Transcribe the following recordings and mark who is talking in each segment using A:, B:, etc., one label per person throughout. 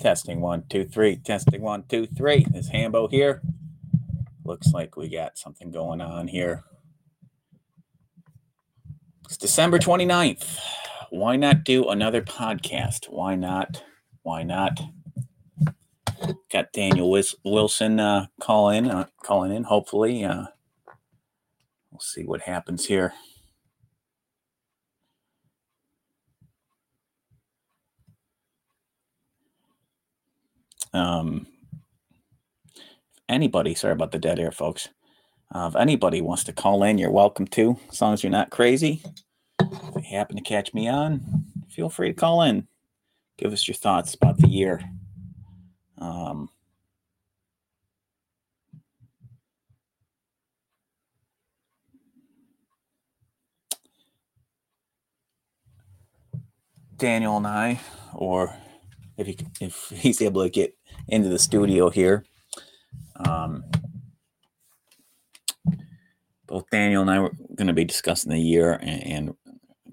A: Testing one, two, three. Testing one, two, three. Is Hambo here? Looks like we got something going on here. It's December 29th. Why not do another podcast? Why not? Why not? Got Daniel Wilson uh, calling uh, calling in. Hopefully, uh, we'll see what happens here. Um, anybody, sorry about the dead air, folks. Uh, if anybody wants to call in, you're welcome to, as long as you're not crazy. If you happen to catch me on, feel free to call in. Give us your thoughts about the year. Um, Daniel and I, or if he if he's able to get into the studio here, um, both Daniel and I were going to be discussing the year and, and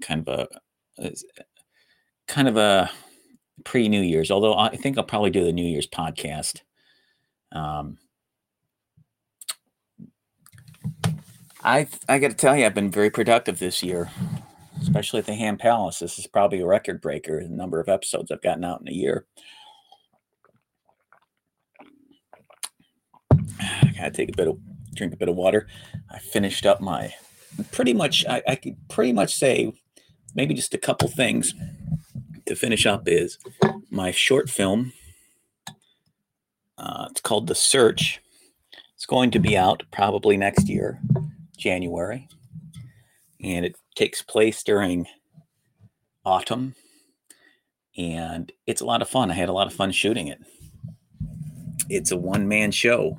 A: kind of a kind of a pre New Year's. Although I think I'll probably do the New Year's podcast. Um, I I got to tell you, I've been very productive this year, especially at the Ham Palace. This is probably a record breaker. The number of episodes I've gotten out in a year. I gotta take a bit of drink a bit of water. I finished up my pretty much. I, I could pretty much say maybe just a couple things to finish up is my short film. Uh, it's called The Search. It's going to be out probably next year, January. And it takes place during autumn. And it's a lot of fun. I had a lot of fun shooting it. It's a one man show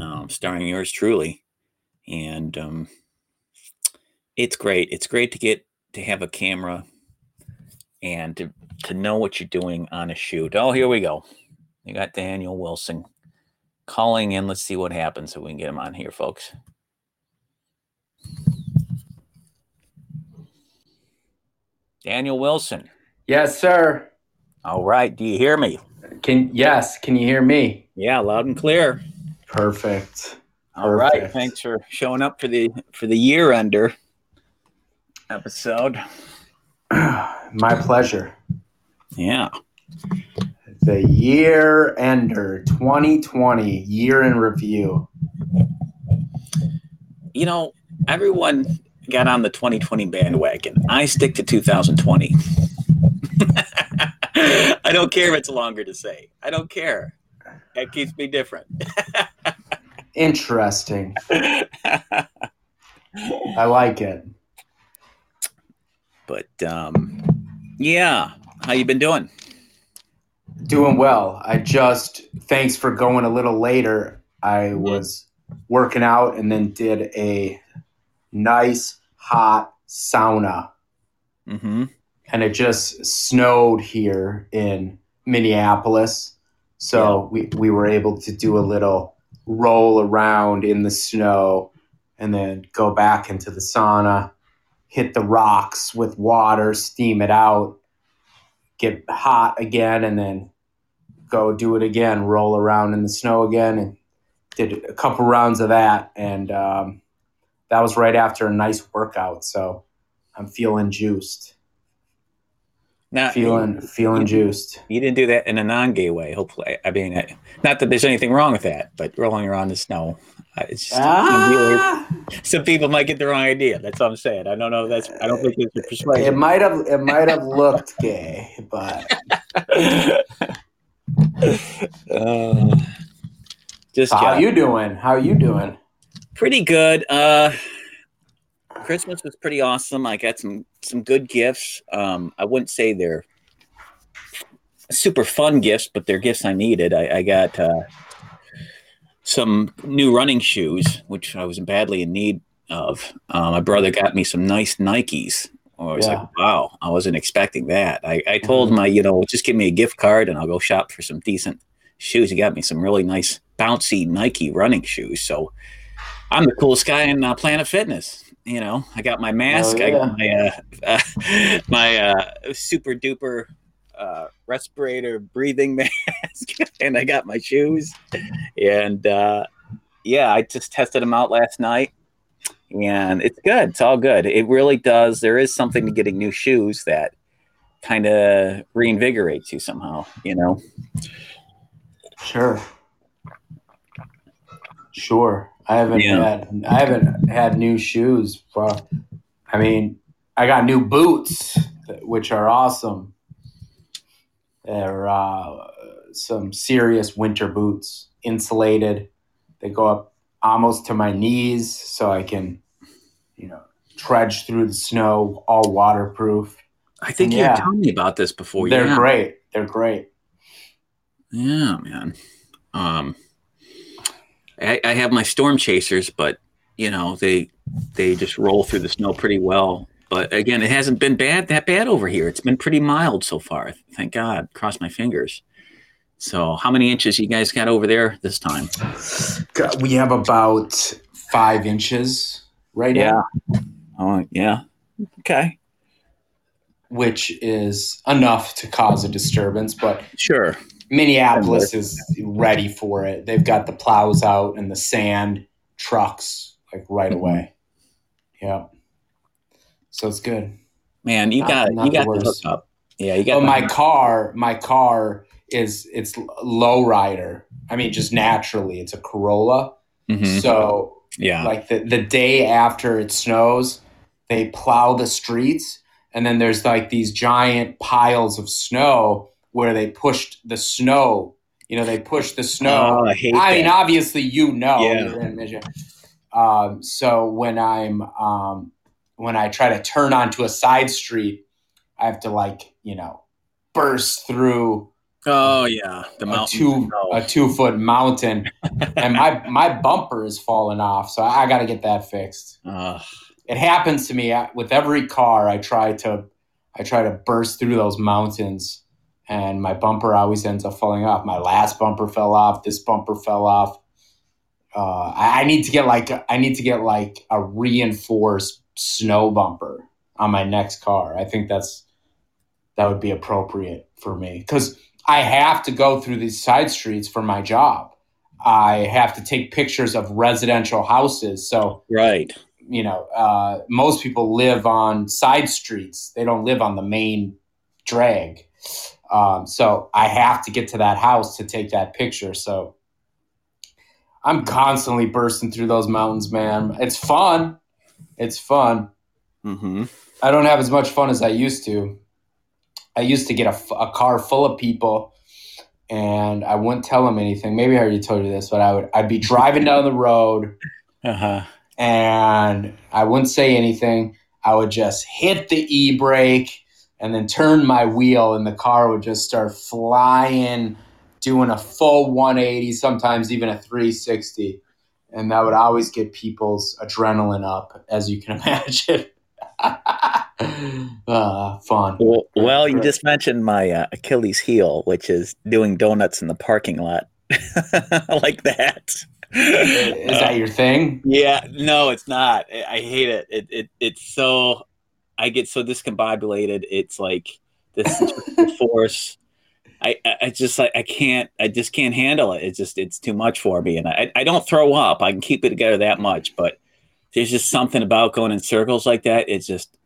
A: um, starring yours truly. And um, it's great. It's great to get to have a camera and to, to know what you're doing on a shoot. Oh, here we go. You got Daniel Wilson calling in. Let's see what happens if we can get him on here, folks. Daniel Wilson.
B: Yes, sir.
A: All right. Do you hear me?
B: Can yes, can you hear me?
A: Yeah, loud and clear.
B: Perfect.
A: All right.
B: Perfect.
A: Thanks for showing up for the for the year ender episode.
B: My pleasure.
A: Yeah.
B: The year ender 2020 year in review.
A: You know, everyone got on the 2020 bandwagon. I stick to 2020. I don't care if it's longer to say. I don't care. That keeps me different.
B: Interesting. I like it.
A: but um yeah, how you been doing?
B: Doing well. I just thanks for going a little later. I was working out and then did a nice hot sauna
A: Mm-hmm.
B: and it just snowed here in Minneapolis. So we, we were able to do a little roll around in the snow and then go back into the sauna, hit the rocks with water, steam it out, get hot again, and then go do it again, roll around in the snow again. And did a couple rounds of that. And um, that was right after a nice workout. So I'm feeling juiced.
A: Now,
B: Feeling feeling juiced.
A: you didn't do that in a non-gay way. Hopefully, I mean, I- not that there's anything wrong with that, but rolling around in the snow, uh, it's just
B: Ah,
A: some people might get the wrong idea. That's all I'm saying. I don't know. That's I don't think it's a
B: it might have it might have looked gay, but
A: uh, just
B: how you doing? How are you doing?
A: Pretty good. Uh, Christmas was pretty awesome. I got some some good gifts. Um, I wouldn't say they're super fun gifts, but they're gifts I needed. I, I got uh, some new running shoes, which I was badly in need of. Uh, my brother got me some nice Nikes. I was
B: Yeah.
A: like, wow, I wasn't expecting that. I, I told him, I, you know, just give me a gift card and I'll go shop for some decent shoes. He got me some really nice bouncy Nike running shoes. So I'm the coolest guy in uh, Planet Fitness. You know, I got my mask, I got my uh, uh, my uh, super duper uh, respirator breathing mask, and I got my shoes. And uh, yeah, I just tested them out last night, and it's good. It's all good. It really does. There is something to getting new shoes that kind of reinvigorates you somehow. You know.
B: Sure. Sure. I haven't
A: Yeah.
B: had I haven't had new shoes for I mean, I got new boots which are awesome. They're uh, some serious winter boots, insulated. They go up almost to my knees so I can you know trudge through the snow all waterproof.
A: I think
B: Yeah.
A: you told me about this before.
B: They're
A: yeah.
B: great. They're great.
A: Yeah, man. Um, I, I have my storm chasers, but you know they they just roll through the snow pretty well. But again, it hasn't been bad that bad over here. It's been pretty mild so far. Thank God. Cross my fingers. So, how many inches you guys got over there this time?
B: We have about five inches right now.
A: Oh, yeah. Okay.
B: which is enough to cause a disturbance. But
A: Sure.
B: Minneapolis is ready for it. They've got the plows out and the sand trucks like right
A: Mhm.
B: away. Yeah. So it's good.
A: Man, you
B: Not-
A: got
B: not
A: you got the
B: worst.
A: hookup. Yeah, you got
B: But
A: the
B: my
A: hookup.
B: car, my car is it's low rider. I mean, just naturally, it's a Corolla.
A: Mhm.
B: So
A: Yeah.
B: like the, the day after it snows they plow the streets and then there's like these giant piles of snow where they pushed the snow you know they pushed the snow
A: Oh, I hate
B: i mean obviously you know
A: Yeah.
B: in Michigan. Um, so when i'm um, when i try to turn onto a side street i have to like you know burst through
A: Oh yeah, the
B: a
A: mountain.
B: two a two foot mountain and my my bumper is falling off so i, I got to get that fixed
A: Ugh.
B: it happens to me I- with every car i try to i try to burst through those mountains and my bumper always ends up falling off. My last bumper fell off. This bumper fell off. Uh, I, I need to get like i need to get like a reinforced snow bumper on my next car. I think that's that would be appropriate for me. Because i have to go through these side streets for my job. I have to take pictures of residential houses. So
A: right.
B: you know, uh, most people live on side streets. They don't live on the main drag. Um, so I have to get to that house to take that picture. So I'm constantly bursting through those mountains, man. It's fun. It's fun.
A: Mm-hmm.
B: I don't have as much fun as I used to. I used to get a car full of people and I wouldn't tell them anything. Maybe I already told you this, but I would I'd be driving down the road
A: Uh huh.
B: and I wouldn't say anything. I would just hit the e brake and then turn my wheel, and the car would just start flying, doing a full 180, sometimes even a 360. And that would always get people's adrenaline up, as you can imagine. uh, fun.
A: Well, well, you just mentioned my uh, Achilles heel, which is doing donuts in the parking lot, like that.
B: Is that your thing?
A: Yeah, no, it's not. I I hate it. It it it's so I get so discombobulated. It's like this force. I, I just like I can't I just can't handle it. It's just it's too much for me, and I I don't throw up. I can keep it together that much, but there's just something about going in circles like that. It's just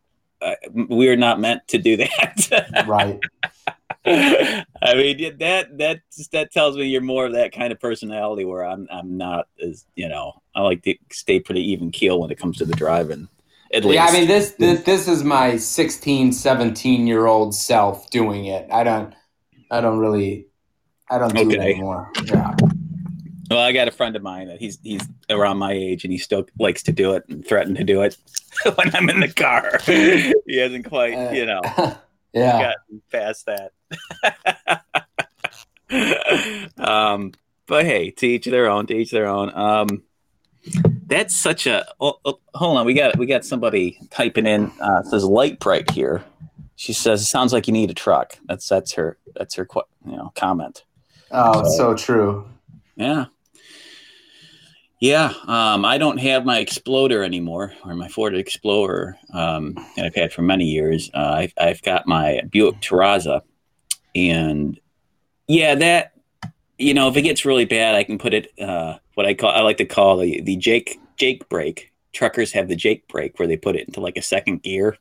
A: uh, we're not meant to do that.
B: Right.
A: I mean yeah, that that just that tells me you're more of that kind of personality where I'm I'm not as you know I like to stay pretty even keel when it comes to the driving. At least.
B: Yeah, I mean this, this this is my 16, 17 year old self doing it. I don't I don't really I don't do it anymore. Yeah.
A: well, I got a friend of mine that he's he's around my age and he still likes to do it and threaten to do it when I'm in the car. he hasn't quite
B: Uh,
A: you know
B: yeah.
A: gotten past that. um, but hey, to each their own. To each their own. Um, that's such a. Oh, oh, hold on, we got we got somebody typing in. Uh, says light bright here. She says, it "Sounds like you need a truck." That's that's her that's her you know comment.
B: Oh, it's so true.
A: Yeah. Yeah, um, I don't have my Exploder anymore, or my Ford Explorer um, that I've had for many years. Uh, I've, I've got my Buick Terraza, and yeah, that you know, if it gets really bad, I can put it uh, what I call I like to call the the Jake Jake brake. Truckers have the Jake brake where they put it into like a second gear,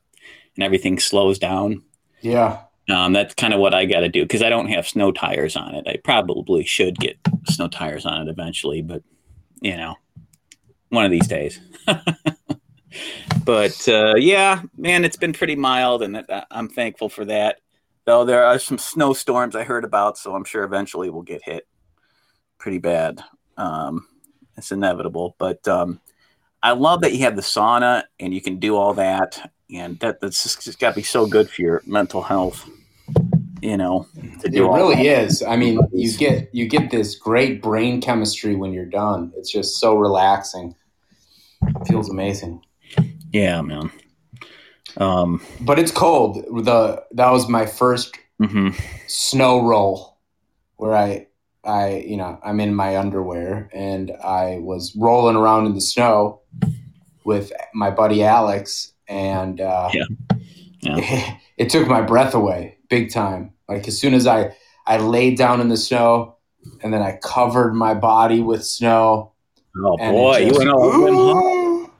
A: and everything slows down.
B: Yeah.
A: Um, that's kind of what I got to do because I don't have snow tires on it. I probably should get snow tires on it eventually, but you know, one of these days. but uh, yeah, man, it's been pretty mild, and I'm thankful for that. Though there are some snowstorms I heard about, so I'm sure eventually we'll get hit pretty bad. Um, it's inevitable, but um, I love that you have the sauna and you can do all that, and that that's just got to be so good for your mental health. You know,
B: it really that. is. I mean, you get you get this great brain chemistry when you're done. It's just so relaxing. It feels amazing.
A: Yeah, man. Um,
B: but it's cold. The that was my 1st
A: mm-hmm.
B: snow roll, where I I you know I'm in my underwear and I was rolling around in the snow with my buddy Alex, and uh,
A: yeah.
B: yeah. It, it took my breath away big time. Like as soon as I I laid down in the snow, and then I covered my body with snow.
A: Oh boy, just, you went all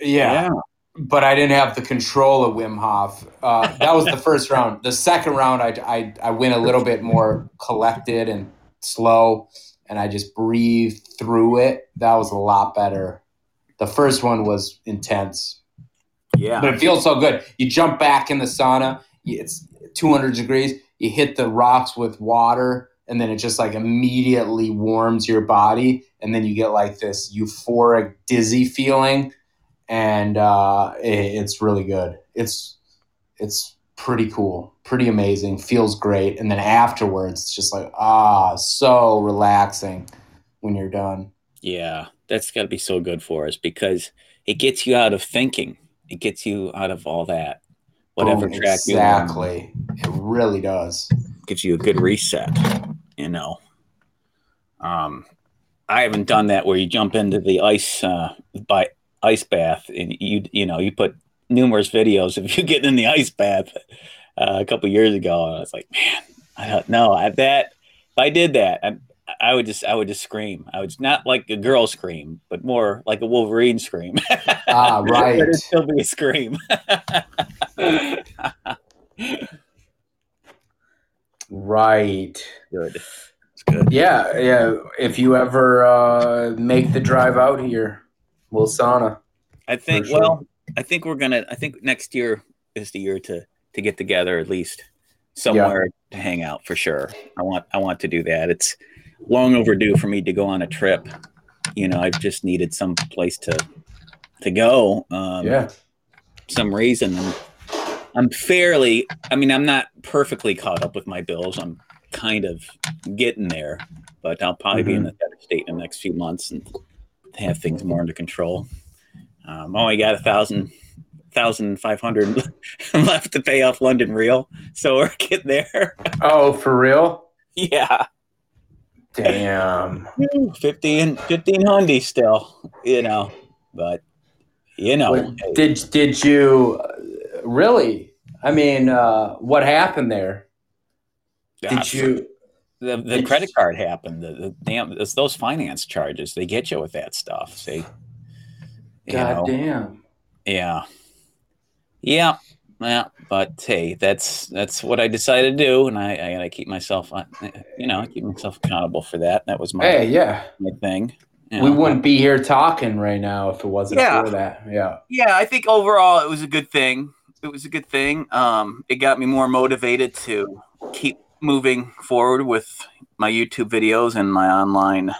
B: yeah. yeah but I didn't have the control of Wim Hof. Uh, that was the first round. The second round, I, I, I went a little bit more collected and slow, and I just breathed through it. That was a lot better. The first one was intense.
A: Yeah.
B: But it feels so good. You jump back in the sauna, it's 200 degrees, you hit the rocks with water, and then it just like immediately warms your body. And then you get like this euphoric, dizzy feeling and uh, it, it's really good. It's it's pretty cool, pretty amazing, feels great, and then afterwards, it's just like ah, so relaxing when you're done.
A: Yeah, that's got to be so good for us because it gets you out of thinking. It gets you out of all that, whatever
B: Boom,
A: track
B: exactly. It really does.
A: Gives you a good reset. You know. Um, I haven't done that where you jump into the ice uh, by ice bath, and you you know you put numerous videos of you getting in the ice bath uh, a couple years ago, and I was like, man, I don't know. I that if I did that, I, I would just I would just scream. I would not like a girl scream, but more like a Wolverine scream.
B: Ah, right.
A: It'd still be a scream.
B: right.
A: Good.
B: good. Yeah, yeah. If you ever uh, make the drive out here, Wilsana.
A: I think. Sure. Well, I think we're gonna. I think next year is the year to to get together at least somewhere yeah. to hang out for sure. I want. I want to do that. It's long overdue for me to go on a trip. You know, I've just needed some place to to go. Um,
B: yeah.
A: Some reason. And I'm fairly. I mean, I'm not perfectly caught up with my bills. I'm kind of getting there, but I'll probably mm-hmm. be in mm-hmm. a better state in the next few months and have things more under control. Um, only got a thousand, thousand five hundred left to pay off London Real, so we're getting there.
B: oh, for real?
A: Yeah.
B: Damn.
A: 15, 1500 still, you know, but you know.
B: Did did you really? I mean, uh, what happened there? Did you?
A: the, the credit card happened. The, the damn it's those finance charges they get you with that stuff. See,
B: God know. damn.
A: Yeah, yeah, yeah. But hey, that's that's what I decided to do, and I, I gotta keep myself, uh, you know, keep myself accountable for that. That was my
B: hey, yeah,
A: my thing.
B: You know? We wouldn't be here talking right now if it wasn't yeah. for that. Yeah,
A: yeah. I think overall it was a good thing. It was a good thing. Um, it got me more motivated to keep moving forward with my YouTube videos and my online,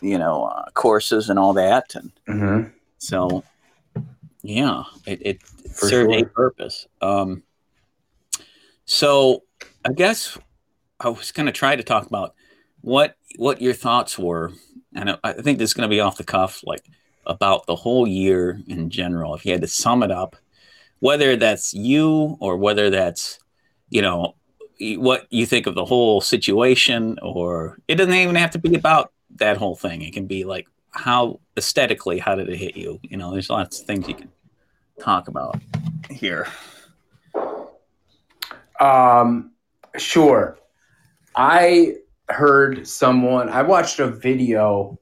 A: you know, uh, courses and all that. And
B: mm-hmm.
A: so, yeah, it, it served sure. a purpose. Um, so I guess I was going to try to talk about what what your thoughts were, and I, I think this is going to be off the cuff, like about the whole year in general. If you had to sum it up, whether that's you or whether that's you know what you think of the whole situation, or it doesn't even have to be about that whole thing. It can be like how aesthetically, how did it hit you? You know, there's lots of things you can talk about here.
B: Um, sure. I heard someone. I watched a video.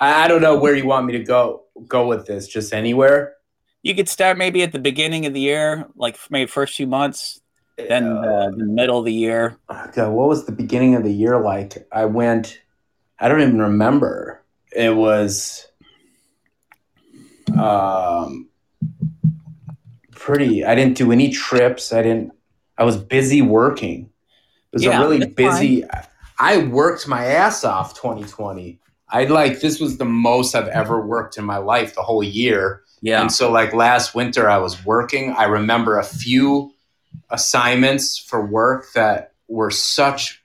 B: I, I don't know where you want me to go go with this. Just anywhere.
A: You could start maybe at the beginning of the year, like maybe first few months, then uh, the middle of the year.
B: God, what was the beginning of the year like? I went. I don't even remember. It was. Um. Pretty. I didn't do any trips. I didn't. I was busy working. It was
A: Yeah,
B: a really busy. I worked my ass off 2020. I like this was the most I've ever worked in my life the whole year.
A: Yeah.
B: And so like last winter I was working. I remember a few assignments for work that were such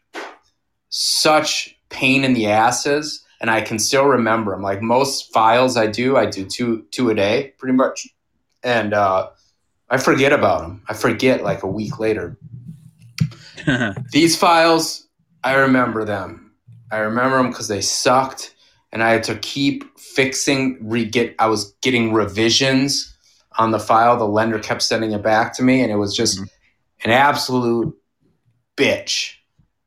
B: such pain in the asses and I can still remember them. Like most files I do, I do two two a day pretty much. And uh I forget about them. I forget like a week later. These files, I remember them. I remember them because they sucked, and I had to keep fixing. Re get. I was getting revisions on the file. The lender kept sending it back to me, and it was just
A: Mhm.
B: an absolute bitch.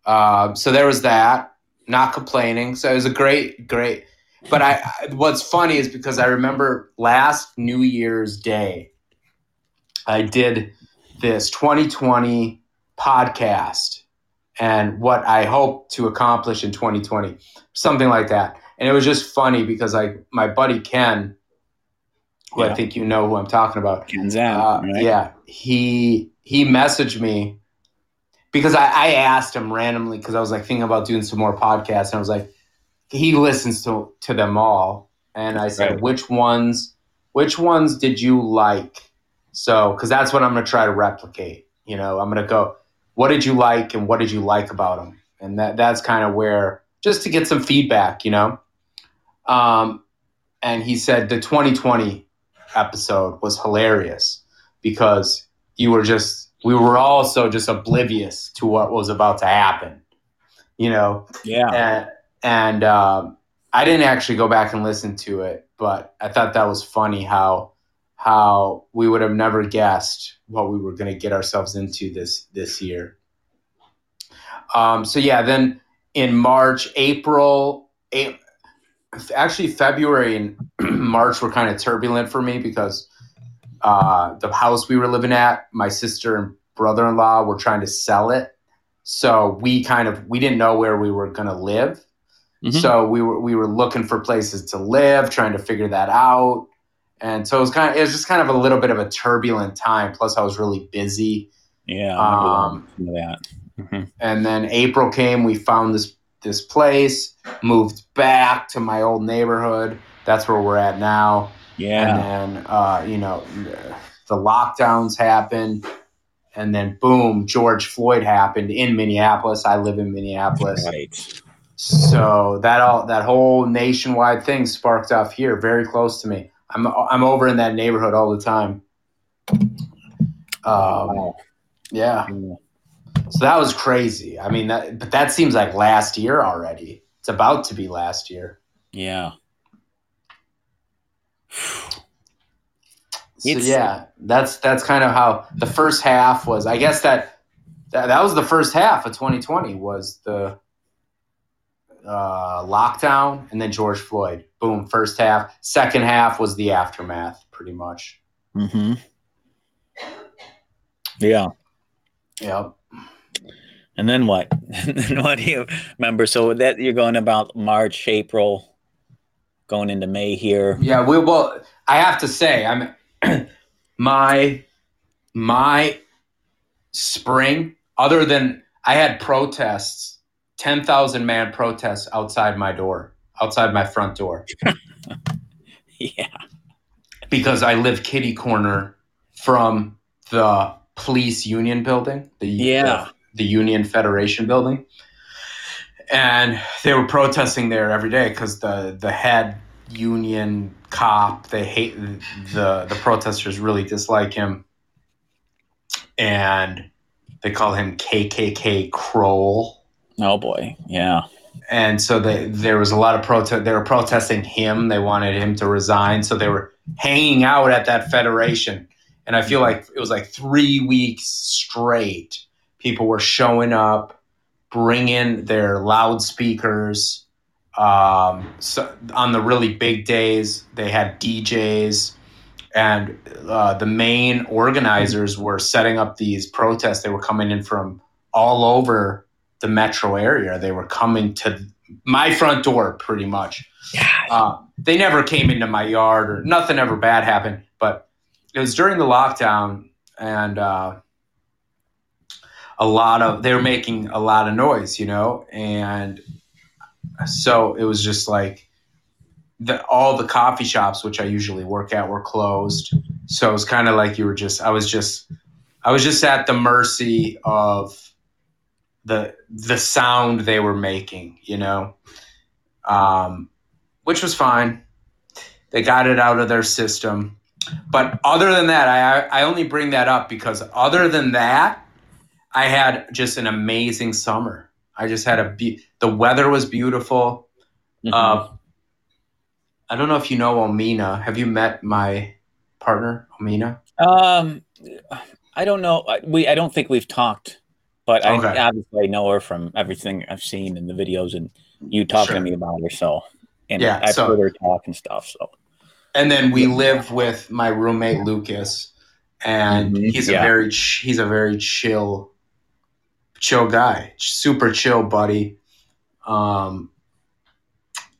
B: Uh, so there was that. Not complaining. So it was a great, great. But I, I- what's funny is because I remember last New Year's Day, I did this 2020 podcast and what I hope to accomplish in 2020, something like that. And it was just funny because like my buddy Ken, who I
A: Yeah.
B: think you know who I'm talking about,
A: Ken's out.
B: uh,
A: right?
B: yeah, he he messaged me because I, I asked him randomly because I was like thinking about doing some more podcasts, and I was like, he listens to to them all, and I said,
A: Right.
B: which ones, which ones did you like? So, because that's what I'm gonna try to replicate. You know, I'm gonna go, what did you like, and what did you like about them, and that that's kind of where just to get some feedback, you know. Um, and he said the 2020 episode was hilarious because you were just we were also just oblivious to what was about to happen you know
A: Yeah.
B: and and um, i didn't actually go back and listen to it but i thought that was funny how how we would have never guessed what we were going to get ourselves into this this year um, so yeah then in march april a- actually february and march were kind of turbulent for me because uh, the house we were living at, my sister and brother-in-law were trying to sell it. So we kind of we didn't know where we were going to live.
A: Mhm.
B: So we were we were looking for places to live, trying to figure that out. And so it was kind of it was just kind of a little bit of a turbulent time. Plus, I was really busy.
A: yeah. Remember
B: um,
A: that. Mhm.
B: And then April came, we found this this place, moved back to my old neighborhood. That's where we're at now.
A: Yeah.
B: And then, uh, you know, the lockdowns happened. And then, boom, George Floyd happened in Minneapolis. I live in Minneapolis.
A: Right.
B: So that all that whole nationwide thing sparked off here, very close to me. I'm I'm over in that neighborhood all the time. Um, Yeah. so that was crazy. I mean, that but that seems like last year already. It's about to be last year.
A: Yeah.
B: So
A: It's-
B: yeah, that's that's kind of how the first half was. I guess that that, that was the first half of 2020 was the uh, lockdown and then George Floyd. Boom, first half. Second half was the aftermath, pretty much.
A: hmm Yeah.
B: Yep.
A: And then what? What do you remember? So that you're going about March, April, going into May here.
B: Yeah, we well. I have to say, I'm my my spring. Other than I had protests, ten thousand man protests outside my door, outside my front door,
A: Yeah.
B: because I live kitty corner from the police union building. The
A: Yeah.
B: the, the Union Federation building, and they were protesting there every day because the the head union cop they hate the the protesters really dislike him and they call him KKK Kroll
A: Oh boy. Yeah.
B: And so they, there was a lot of protest they were protesting him they wanted him to resign so they were hanging out at that federation and i feel like it was like three weeks straight people were showing up bringing their loudspeakers. Um, so on the really big days, they had DJs, and uh, the main organizers were setting up these protests. They were coming in from all over the metro area. They were coming to my front door, pretty much. Uh, they never came into my yard, or nothing ever bad happened. But it was during the lockdown, and uh, a lot of they were making a lot of noise, you know, and so it was just like the all the coffee shops which I usually work at were closed. So it was kind of like you were just I was just I was just at the mercy of the the sound they were making, you know, um, which was fine. They got it out of their system. But other than that, I I only bring that up because other than that, I had just an amazing summer. I just had a be- the weather was beautiful.
A: Mhm.
B: Uh, I don't know if you know Omina. Have you met my partner, Omina?
A: Um, I don't know. We I don't think we've talked, but I obviously know her from everything I've seen in the videos and you talking
B: Sure.
A: to me about her. So, and
B: Yeah,
A: I've
B: so-
A: heard her talk and stuff. So,
B: And then we live with my roommate Lucas, and
A: Mhm,
B: he's
A: yeah.
B: a very he's a very chill, chill guy, super chill buddy. Um,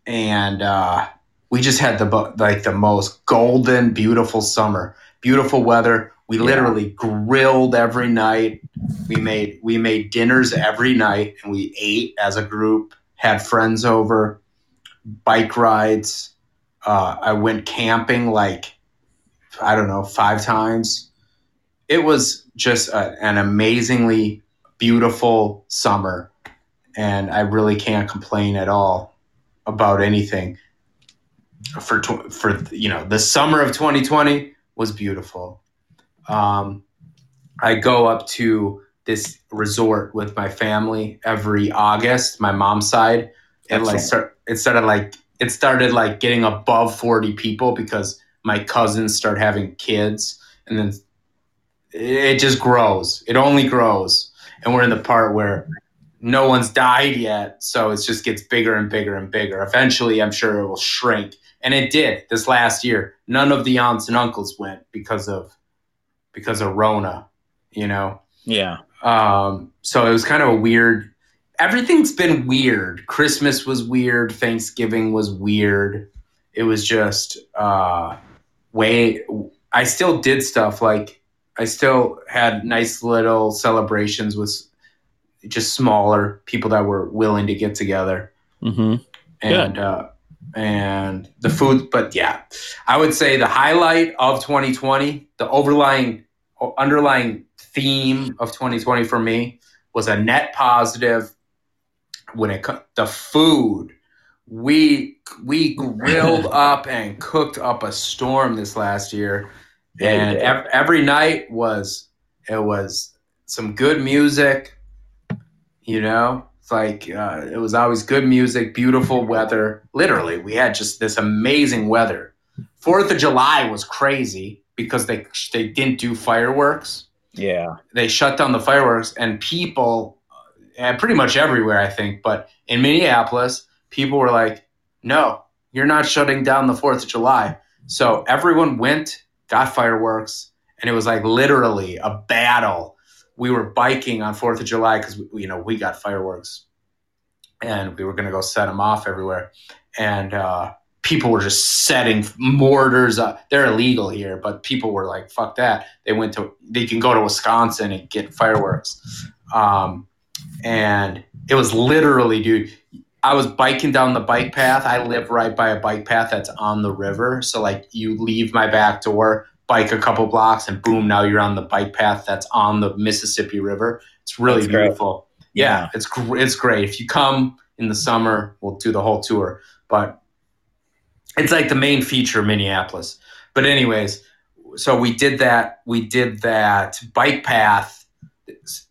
B: and uh, we just had the like the most golden, beautiful summer, beautiful weather. We
A: Yeah.
B: literally grilled every night. We made we made dinners every night, and we ate as a group. Had friends over, bike rides. Uh, I went camping like I don't know five times. It was just a, an amazingly beautiful summer, and I really can't complain at all about anything. For tw- for you know the summer of 2020 was beautiful. Um, I go up to this resort with my family every August, my mom's side, and like start, it started like it started like getting above 40 people because my cousins start having kids. And then it just grows. It only grows. And we're in the part where no one's died yet. So it just gets bigger and bigger and bigger. Eventually i'm sure it will shrink. And it did this last year. None of the aunts and uncles went because of because of rona you know
A: yeah,
B: um, so it was kind of a weird. Everything's been weird. Christmas was weird. Thanksgiving was weird. It was just uh, way. I still did stuff like I still had nice little celebrations with just smaller people that were willing to get together
A: hmm
B: and uh, and the food. But yeah, I would say the highlight of 2020, the overlying underlying theme of 2020 for me was a net positive when it co- the food. We we grilled up and cooked up a storm this last year. And ev- every night was it was some good music you know it's like uh, it was always good music beautiful weather. Literally we had just this amazing weather. Fourth of july was crazy because they they didn't do fireworks.
A: Yeah,
B: they shut down the fireworks and people and pretty much everywhere i think but in minneapolis people were like no you're not shutting down the fourth of july. So everyone went got fireworks and it was like literally a battle we were biking on fourth of july because you know we got fireworks. And we were going to go set them off everywhere. And uh, people were just setting mortars up. They're illegal here but people were like fuck that. They went to they can go to wisconsin and get fireworks. Um, and it was literally dude i was biking down the bike path. I live right by a bike path that's on the river. So like you leave my back door bike a couple blocks and boom now you're on the bike path that's on the mississippi river it's really
A: That's
B: beautiful yeah, it's gr- it's great. If you come in the summer, we'll do the whole tour. But it's like the main feature of Minneapolis. But anyways, so we did that. We did that bike path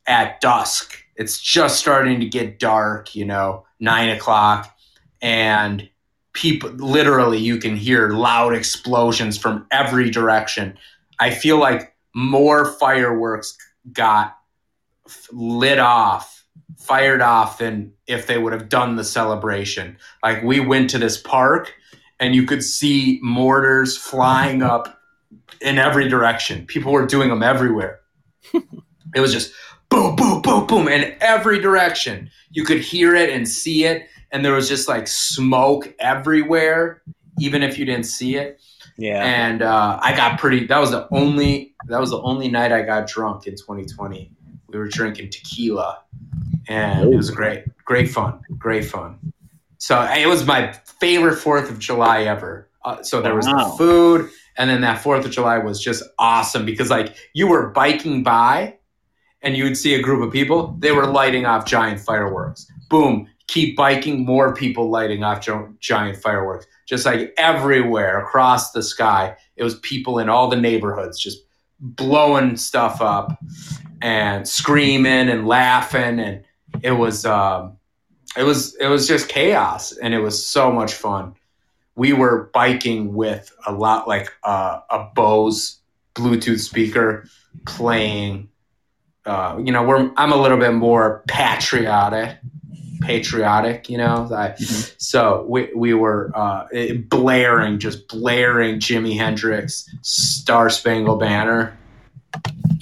B: at dusk. It's just starting to get dark. You know, nine o'clock, and people literally you can hear loud explosions from every direction. I feel like more fireworks got lit off fired off than if they would have done the celebration. Like we went to this park and you could see mortars flying up in every direction. People were doing them everywhere. it was just boom, boom, boom, boom in every direction. You could hear it and see it, and there was just like smoke everywhere, even if you didn't see it.
A: Yeah.
B: And uh, I got pretty. That was the only. That was the only night I got drunk in 2020. We were drinking tequila, and it was great, great fun, great fun. So it was my favorite Fourth of July ever. Uh, so there was
A: Wow.
B: the food, and then that Fourth of July was just awesome because like you were biking by, and you would see a group of people. They were lighting off giant fireworks. Boom! Keep biking, more people lighting off giant fireworks. Just like everywhere across the sky, it was people in all the neighborhoods just blowing stuff up and screaming and laughing, and it was. Um, it was it was just chaos and it was so much fun we were biking with a lot like uh, a bose bluetooth speaker playing uh, you know we're i'm a little bit more patriotic patriotic you know I, so we, we were uh, blaring just blaring jimi hendrix star spangled banner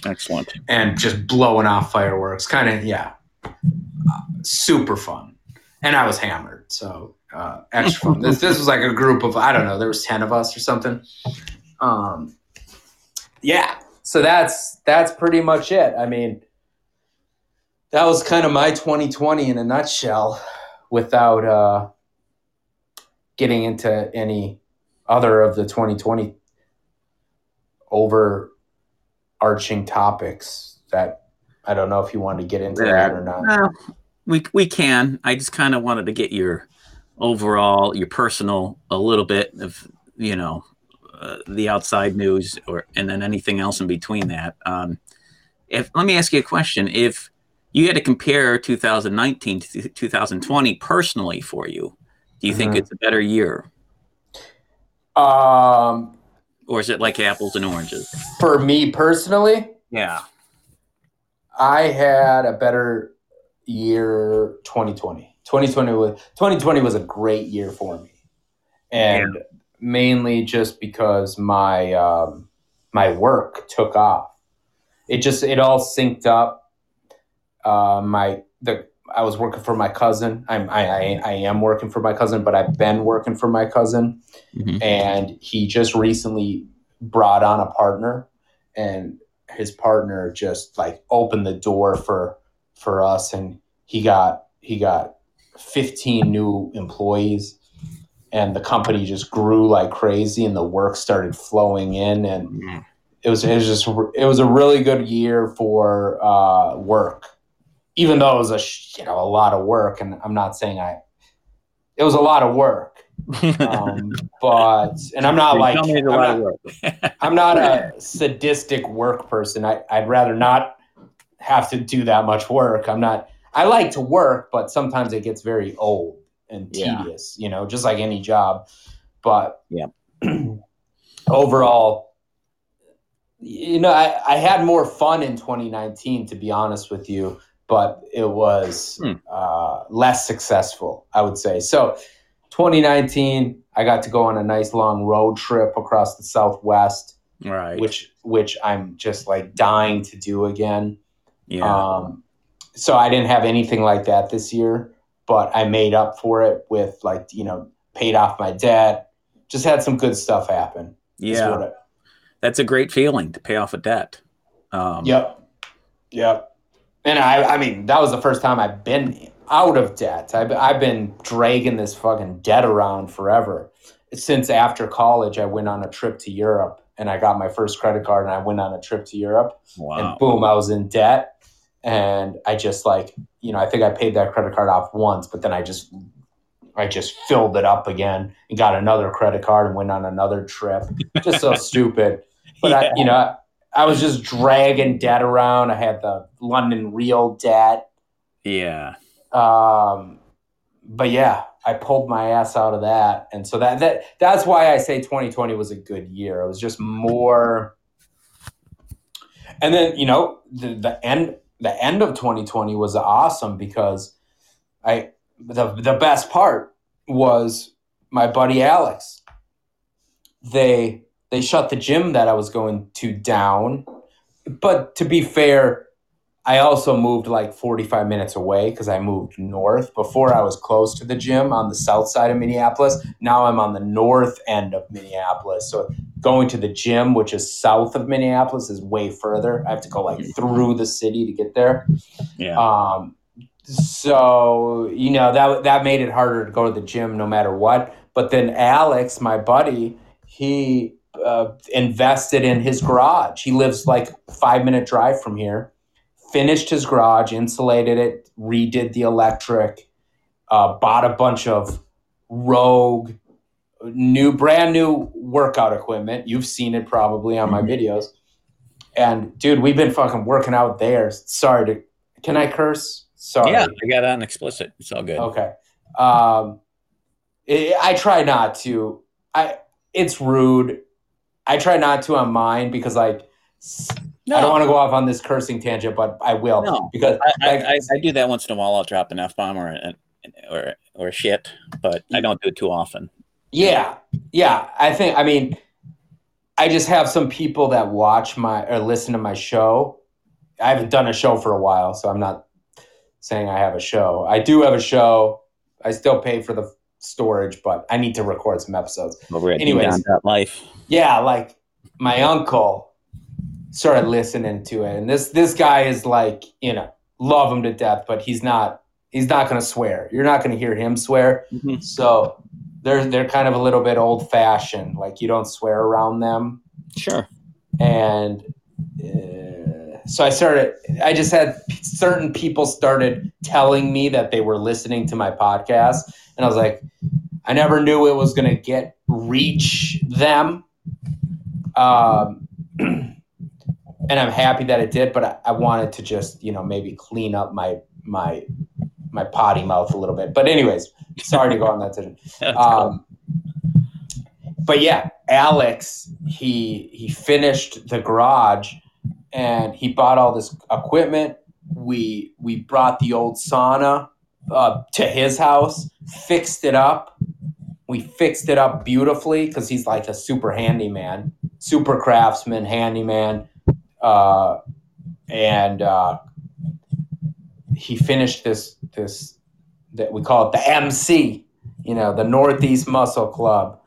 A: Excellent.
B: and just blowing off fireworks. Kind of, yeah, uh, super fun. And I was hammered, so uh, extra fun. This this was like a group of I don't know, there was ten of us or something. Um, yeah, so that's that's pretty much it. I mean, that was kind of my 2020 in a nutshell, without uh, getting into any other of the 2020 overarching topics that I don't know if you want to get into that or not.
A: We we can. I just kind of wanted to get your overall, your personal, a little bit of you know uh, the outside news, or and then anything else in between that. Um, if let me ask you a question: If you had to compare 2019 to 2020 personally for you, do you think
B: Mhm.
A: it's a better year,
B: Um,
A: or is it like apples and oranges?
B: for me personally,
A: Yeah.
B: I had a better year 2020. 2020 was 2020 was a great year for me. And mainly just because my um, my work took off. It just it all synced up. Uh, my the I was working for my cousin. I'm I, I I am working for my cousin, but I've been working for my cousin
A: Mhm.
B: and he just recently brought on a partner and his partner just like opened the door for for us and he got he got 15 new employees and the company just grew like crazy and the work started flowing in and
A: Mhm.
B: it was it was just it was a really good year for uh, work even though it was a you know a lot of work and i'm not saying i it was a lot of work um, but and i'm not like
A: Tell me it's a
B: I'm not-. I'm not a sadistic work person. I, I'd rather not have to do that much work. I'm not. I like to work, but sometimes it gets very old and
A: Yeah.
B: tedious. You know, just like any job. But
A: Yeah.
B: overall, you know, I, I had more fun in 2019, to be honest with you. But it was
A: Hmm.
B: uh, less successful, I would say. So, 2019, I got to go on a nice long road trip across the Southwest
A: right.
B: which which I'm just like dying to do again.
A: yeah.
B: Um, so I didn't have anything like that this year, but I made up for it with like you know paid off my debt. Just had some good stuff happen.
A: yeah. That's a great feeling to pay off a debt. Um,
B: yep. Yep. And I I mean that was the first time I've been out of debt. I've I've been dragging this fucking debt around forever. Since after college, I went on a trip to Europe and I got my first credit card and I went on a trip to Europe.
A: Wow.
B: and boom, I was in debt. And I just like, you know, I think I paid that credit card off once, but then I just, I just filled it up again and got another credit card and went on another trip. Just so stupid. But I, you know, I, was just dragging debt around. I had the London real debt.
A: Yeah.
B: Um, but yeah, I pulled my ass out of that, and so that that that's why I say 2020 was a good year. It was just more, and then you know the the end the end of 2020 was awesome because I the the best part was my buddy Alex. They they shut the gym that I was going to down, but to be fair, I also moved like 45 minutes away because I moved north. Before I was close to the gym on the south side of Minneapolis. Now I'm on the north end of Minneapolis. So going to the gym, which is south of Minneapolis, is way further. I have to go like through the city to get there.
A: Yeah.
B: Um, so you know that that made it harder to go to the gym no matter what. But then Alex, my buddy, he uh, invested in his garage. He lives like five minute drive from here. Finished his garage, insulated it, redid the electric, uh, bought a bunch of Rogue, new, brand new workout equipment. You've seen it probably on my
A: Mhm.
B: videos. And dude, we've been fucking working out there. Sorry to, can I curse? Sorry.
A: yeah, I got on explicit. It's all good.
B: Okay. Um, I I try not to. I it's rude. I try not to on mine because like
A: No,
B: I don't want to go off on this cursing tangent, but I will
A: No.
B: because
A: I, I, I, I do that once in a while. I'll drop an f bomb or an, or or shit, but I don't do it too often.
B: yeah, yeah. I think I mean I just have some people that watch my or listen to my show. I haven't done a show for a while, so I'm not saying I have a show. I do have a show. I still pay for the storage, but I need to record some episodes.
A: Over at
B: Anyways.
A: Life.
B: Yeah, like my uncle started listening to it, and this this guy is like, you know, love him to death, but he's not he's not going to swear. You're not going to hear him swear.
A: Mhm.
B: So they're they're kind of a little bit old fashioned. Like you don't swear around them,
A: Sure.
B: and uh, so I started. I just had certain people started telling me that they were listening to my podcast, and I was like, I never knew it was going to get reach them. Um, and I'm happy that it did, but I, I wanted to just, you know, maybe clean up my my my potty mouth a little bit. But anyways, sorry to go on that tangent. Um, but yeah, Alex, he he finished the garage and he bought all this equipment. We we brought the old sauna uh, to his house, fixed it up. We fixed it up beautifully because he's like a super handyman, super craftsman, handyman, uh, and uh, he finished this this that we call it the MC, you know, the Northeast Muscle Club.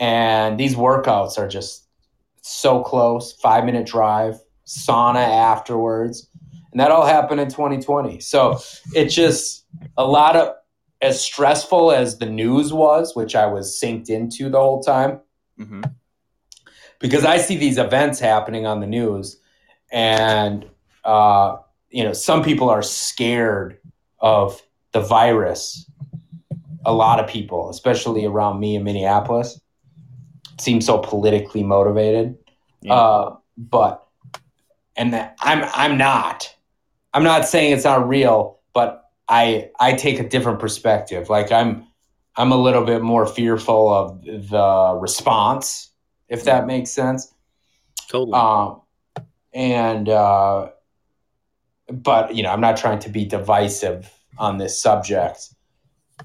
B: And these workouts are just so close, five minute drive, sauna afterwards. And that all happened in 2020. So it just a lot of as stressful as the news was, which I was synced into the whole time,
A: Mhm.
B: because I see these events happening on the news, and uh, you know, some people are scared of the virus. A lot of people, especially around me in Minneapolis, seem so politically motivated.
A: Yeah.
B: Uh, but and that I'm I'm not. I'm not saying it's not real, I I take a different perspective. Like I'm I'm a little bit more fearful of the response, if that makes sense.
A: totally.
B: Um, and uh, but you know, I'm not trying to be divisive on this subject,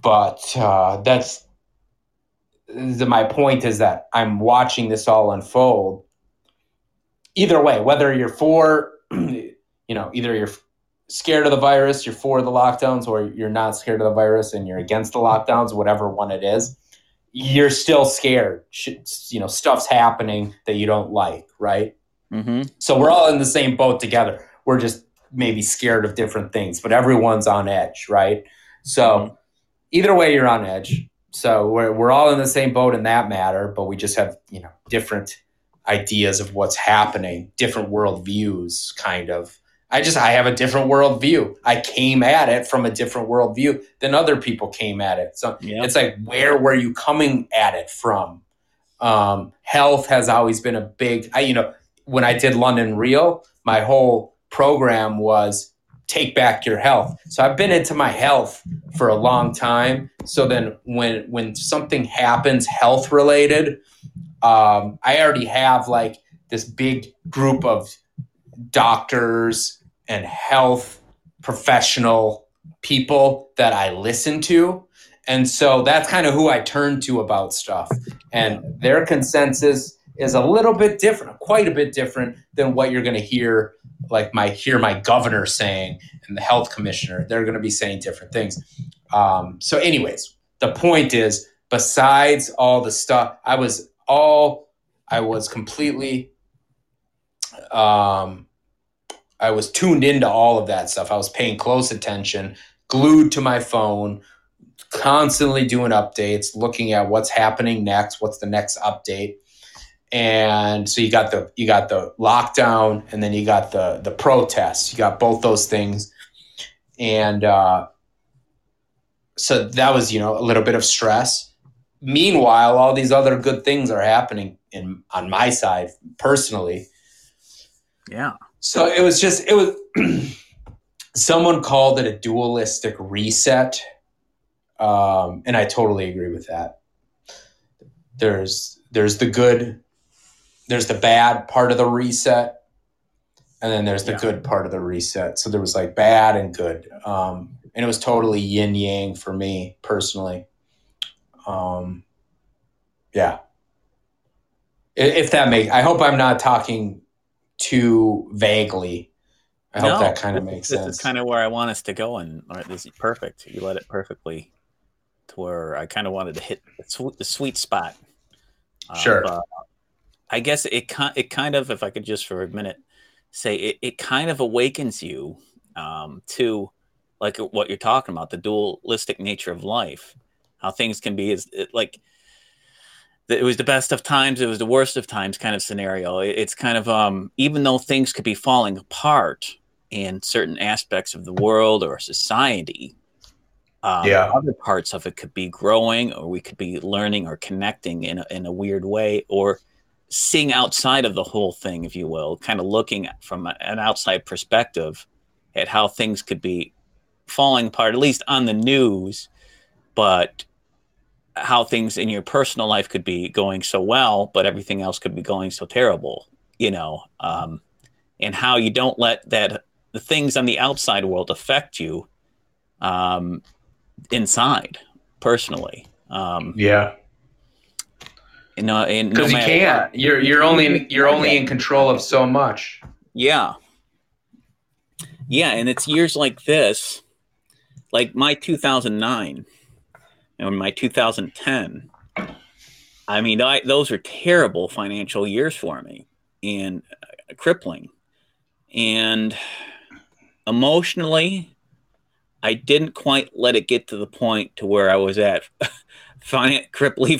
B: but uh, that's the, my point is that I'm watching this all unfold. Either way, whether you're for, you know, either you're scared of the virus, you're for the lockdowns, or you're not scared of the virus and you're against the lockdowns, whatever one it is, you're still scared. You know, stuff's happening that you don't like, right?
A: hmm
B: So we're all in the same boat together. We're just maybe scared of different things, but everyone's on edge, right? So
A: Mhm.
B: either way, you're on edge. So we're we're all in the same boat in that matter, but we just have you know different ideas of what's happening, different world views, kind of. I just I have a different world view. I came at it from a different world view than other people came at it. So
A: Yeah.
B: it's like where were you coming at it from? Um, health has always been a big. I you know when I did London Real, my whole program was take back your health. So I've been into my health for a long time. So then when when something happens health related, um, I already have like this big group of doctors and health professional people that I listen to. And so that's kind of who I turn to about stuff. And their consensus is a little bit different, quite a bit different than what you're going to hear like my hear my governor saying and the health commissioner. They're going to be saying different things. Um, so anyways, the point is besides all the stuff I was all I was completely um I was tuned into all of that stuff. I was paying close attention, glued to my phone, constantly doing updates, looking at what's happening next, what's the next update. And so you got the you got the lockdown and then you got the the protests. You got both those things. And uh so that was, you know, a little bit of stress. Meanwhile, all these other good things are happening in on my side personally.
A: Yeah.
B: So it was just it was someone called it a dualistic reset. Um, and I totally agree with that. There's there's the good, there's the bad part of the reset, and then there's the
A: Yeah.
B: good part of the reset. So there was like bad and good. Um, and it was totally yin yang for me personally. Um, yeah. If that makes, I hope I'm not talking too vaguely. I hope
A: No,
B: that kind of makes
A: this
B: sense.
A: is kind of where I want us to go, and all right, this is perfect. You led it perfectly to where I kind of wanted to hit the, sweet spot. Uh,
B: Sure.
A: but I guess it kind it kind of, if I could just for a minute say, it, it kind of awakens you um, to like what you're talking about, the dualistic nature of life, how things can be is it, like it was the best of times, it was the worst of times kind of scenario. It- It's kind of um, even though things could be falling apart in certain aspects of the world or society, um,
B: Yeah.
A: other parts of it could be growing, or we could be learning or connecting in a, in a weird way, or seeing outside of the whole thing, if you will, kind of looking from a- an outside perspective at how things could be falling apart, at least on the news, but how things in your personal life could be going so well, but everything else could be going so terrible, you know, um, and how you don't let that the things on the outside world affect you um, inside personally. Um,
B: yeah.
A: you know, and no
B: Because you can't.
A: what.
B: You're you're only in, you're only in control of so much.
A: Yeah. Yeah, and it's years like this, like my 2009 and my 2010. I mean, I, those are terrible financial years for me and uh, crippling. And emotionally, I didn't quite let it get to the point to where I was at fin- crippling,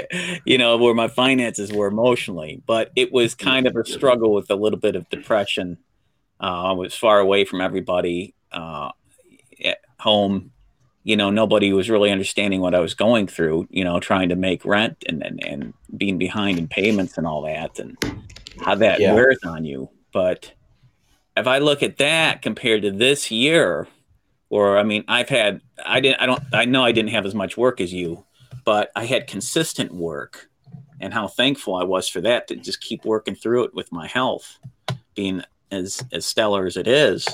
A: you know, where my finances were emotionally. But it was kind of a struggle with a little bit of depression. Uh, I was far away from everybody uh, at home. You know, nobody was really understanding what I was going through. You know, trying to make rent and and, and being behind in payments and all that, and how that
B: Yeah.
A: wears on you. But if I look at that compared to this year, or I mean, I've had I didn't I don't I know I didn't have as much work as you, but I had consistent work, and how thankful I was for that to just keep working through it with my health being as as stellar as it is.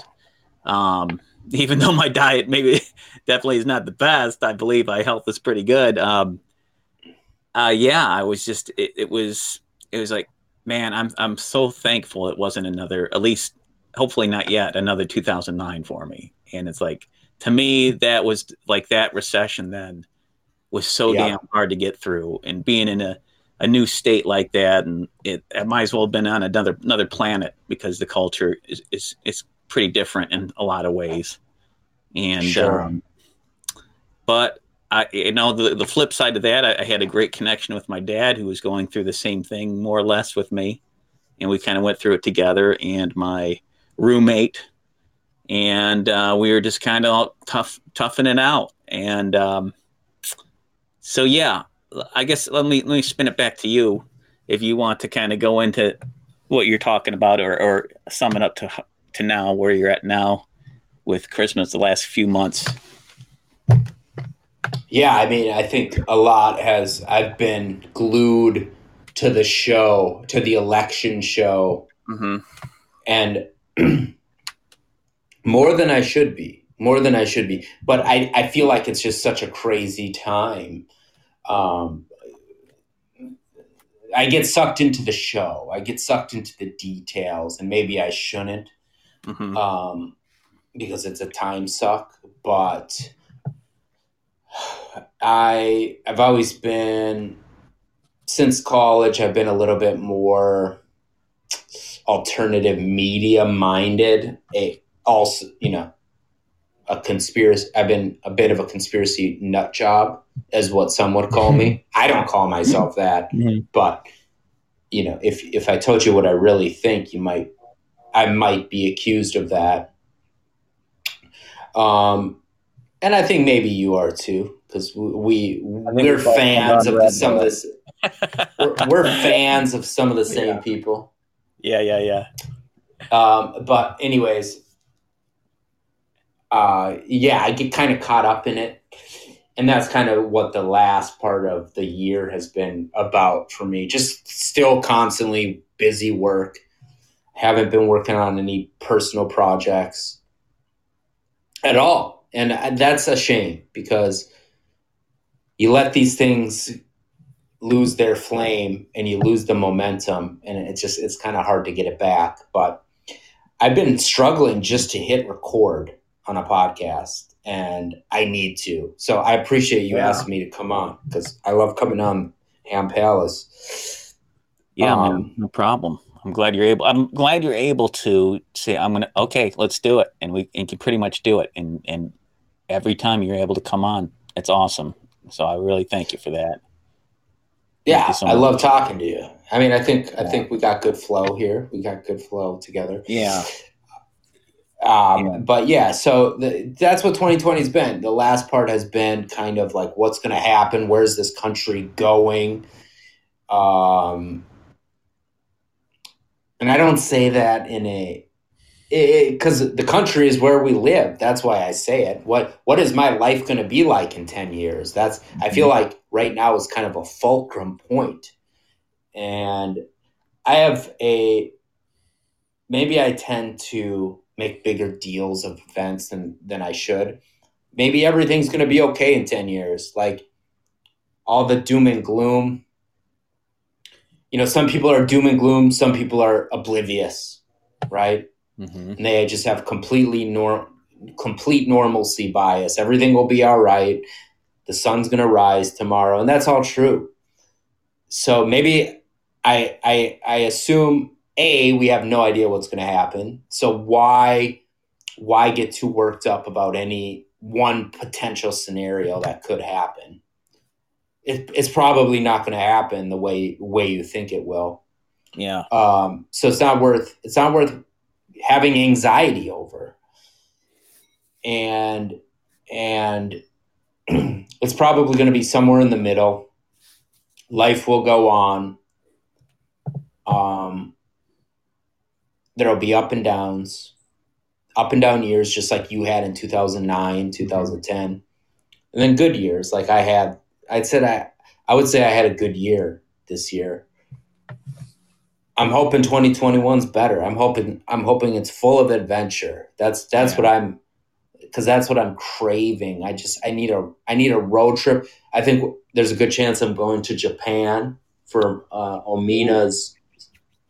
A: Um, even though my diet maybe definitely is not the best, I believe my health is pretty good. Um, uh, yeah, I was just it, it was it was like man, I'm I'm so thankful it wasn't another at least hopefully not yet another 2009 for me. And it's like to me that was like that recession then was so
B: Yeah.
A: damn hard to get through and being in a a new state like that and it, it might as well have been on another another planet because the culture is is, is pretty different in a lot of ways and
B: Sure.
A: um, but I, you know, the, the flip side of that, I, I had a great connection with my dad who was going through the same thing more or less with me. And we kind of went through it together and my roommate and uh, we were just kind of tough, toughing it out. And um, so, yeah, I guess let me, let me spin it back to you if you want to kind of go into what you're talking about or, or sum it up to, to now where you're at now with Christmas the last few months.
B: Yeah, I mean, I think a lot has. I've been glued to the show, to the election show,
A: Mm-hmm.
B: and More than I should be. More than I should be. But I, I feel like it's just such a crazy time. Um, I get sucked into the show. I get sucked into the details, and maybe I shouldn't
A: Mhm.
B: um, because it's a time suck. But I I've always been since college. I've been a little bit more alternative media minded. A also you know a conspiracy. I've been a bit of a conspiracy nut job, as what some would call me. I don't call myself that
A: Mhm.
B: but you know if if i told you what i really think you might i might be accused of that. Um and i think maybe you are too because we we're fans of some of this. we're, we're fans of some of the same
C: Yeah.
B: people.
A: Yeah, yeah, yeah.
B: um but anyways uh yeah i get kind of caught up in it. And that's kind of what the last part of the year has been about for me. Just still constantly busy work haven't been working on any personal projects at all and that's a shame because you let these things lose their flame and you lose the momentum and it's just it's kind of hard to get it back but i've been struggling just to hit record on a podcast and I need to. So I appreciate you
C: Yeah.
B: asking me to come on because I love coming on Ham Palace.
A: Yeah,
B: Um,
A: man, no problem. I'm glad you're able. I'm glad you're able to say, "I'm gonna okay, let's do it," and we and can pretty much do it. And and every time you're able to come on, it's awesome. So I really thank you for that.
B: Yeah,
A: so
B: I love talking to you. I mean, I think I think we got good flow here. We got good flow together.
A: Yeah,
B: Um,
A: Yeah.
B: But yeah, so the, that's what 2020's been. The last part has been kind of like what's going to happen. Where's this country going? Um, and I don't say that in a because the country is where we live. That's why I say it. What what is my life going to be like in ten years? That's I feel mm-hmm. like right now is kind of a fulcrum point, and I have a maybe I tend to make bigger deals of events than than I should. Maybe everything's going to be okay in 10 years. Like all the doom and gloom. You know, some people are doom and gloom, some people are oblivious, right?
A: hmm
B: And they just have completely nor complete normalcy bias. Everything will be all right. The sun's going to rise tomorrow, and that's all true. So maybe I I I assume a we have no idea what's going to happen. So why why get too worked up about any one potential scenario that could happen? It, it's probably not going to happen the way way you think it will.
A: yeah,
B: Um, so it's not worth it's not worth having anxiety over. And and it's probably going to be somewhere in the middle. Life will go on. Um, there'll be up and downs, up and down years, just like you had in 2009, 2010, and then good years. Like I had, I'd said I, I would say I had a good year this year. I'm hoping 2021's better. I'm hoping I'm hoping it's full of adventure. That's that's
A: Yeah.
B: what I'm because that's what I'm craving. I just I need a I need a road trip. I think there's a good chance I'm going to Japan for uh, Omina's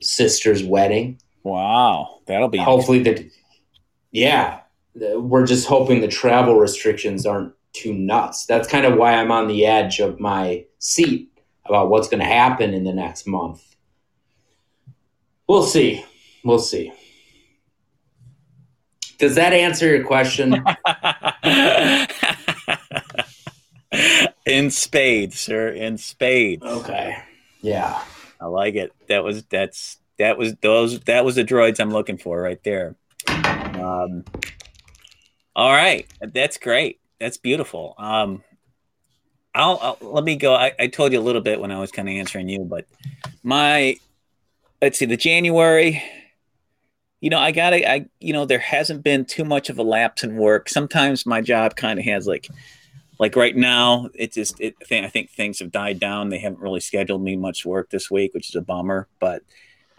B: sister's wedding.
A: wow, that'll be
B: Hopefully that yeah, we're just hoping the travel restrictions aren't too nuts. That's kind of why I'm on the edge of my seat about what's going to happen in the next month. We'll see. We'll see. Does that answer your question?
A: in spades, sir. In spades.
B: okay. Yeah.
A: I like it. That was that's that was those that was the droids I'm looking for right there. Um, all right, that's great. That's beautiful. Um, I'll, I'll let me go. I, I told you a little bit when I was kind of answering you, but my let's see the January. You know, I gotta. I you know there hasn't been too much of a lapse in work. Sometimes my job kind of has like like right now it just it, I think- I think things have died down they haven't really scheduled me much work this week which is a bummer but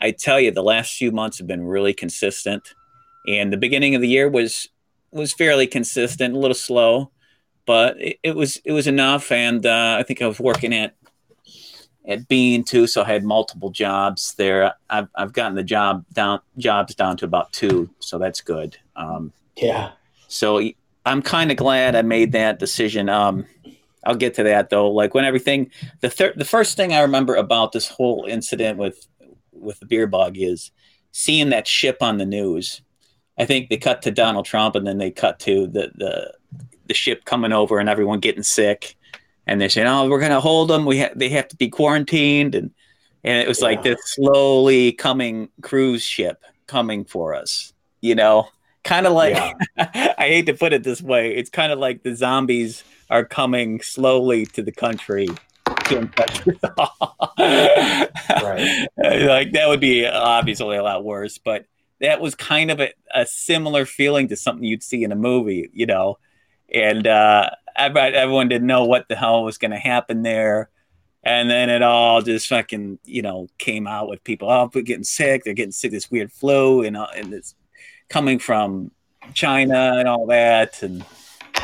A: i tell you the last few months have been really consistent and the beginning of the year was was fairly consistent, a little slow, but it, it was it was enough. And uh, I think I was working at at Bean too, so I had multiple jobs there. I've I've gotten the job down jobs down to about two, so that's good. Um,
B: yeah.
A: So I'm kind of glad I made that decision. Um, I'll get to that though. Like when everything, the third, the first thing I remember about this whole incident with with the beer bug is seeing that ship on the news. I think they cut to Donald Trump and then they cut to the the the ship coming over and everyone getting sick, and they're saying, "Oh, we're gonna hold them. We ha- they have to be quarantined," and and it was yeah. like this slowly coming cruise ship coming for us, you know, kind of like yeah. I hate to put it this way, it's kind of like the zombies are coming slowly to the country to infect right. Like that would be obviously a lot worse, but that was kind of a, a similar feeling to something you'd see in a movie, you know. And uh, everyone didn't know what the hell was going to happen there. And then it all just fucking, you know, came out with people, oh, they're getting sick. They're getting sick, this weird flu, and, uh, and it's coming from China and all that. And,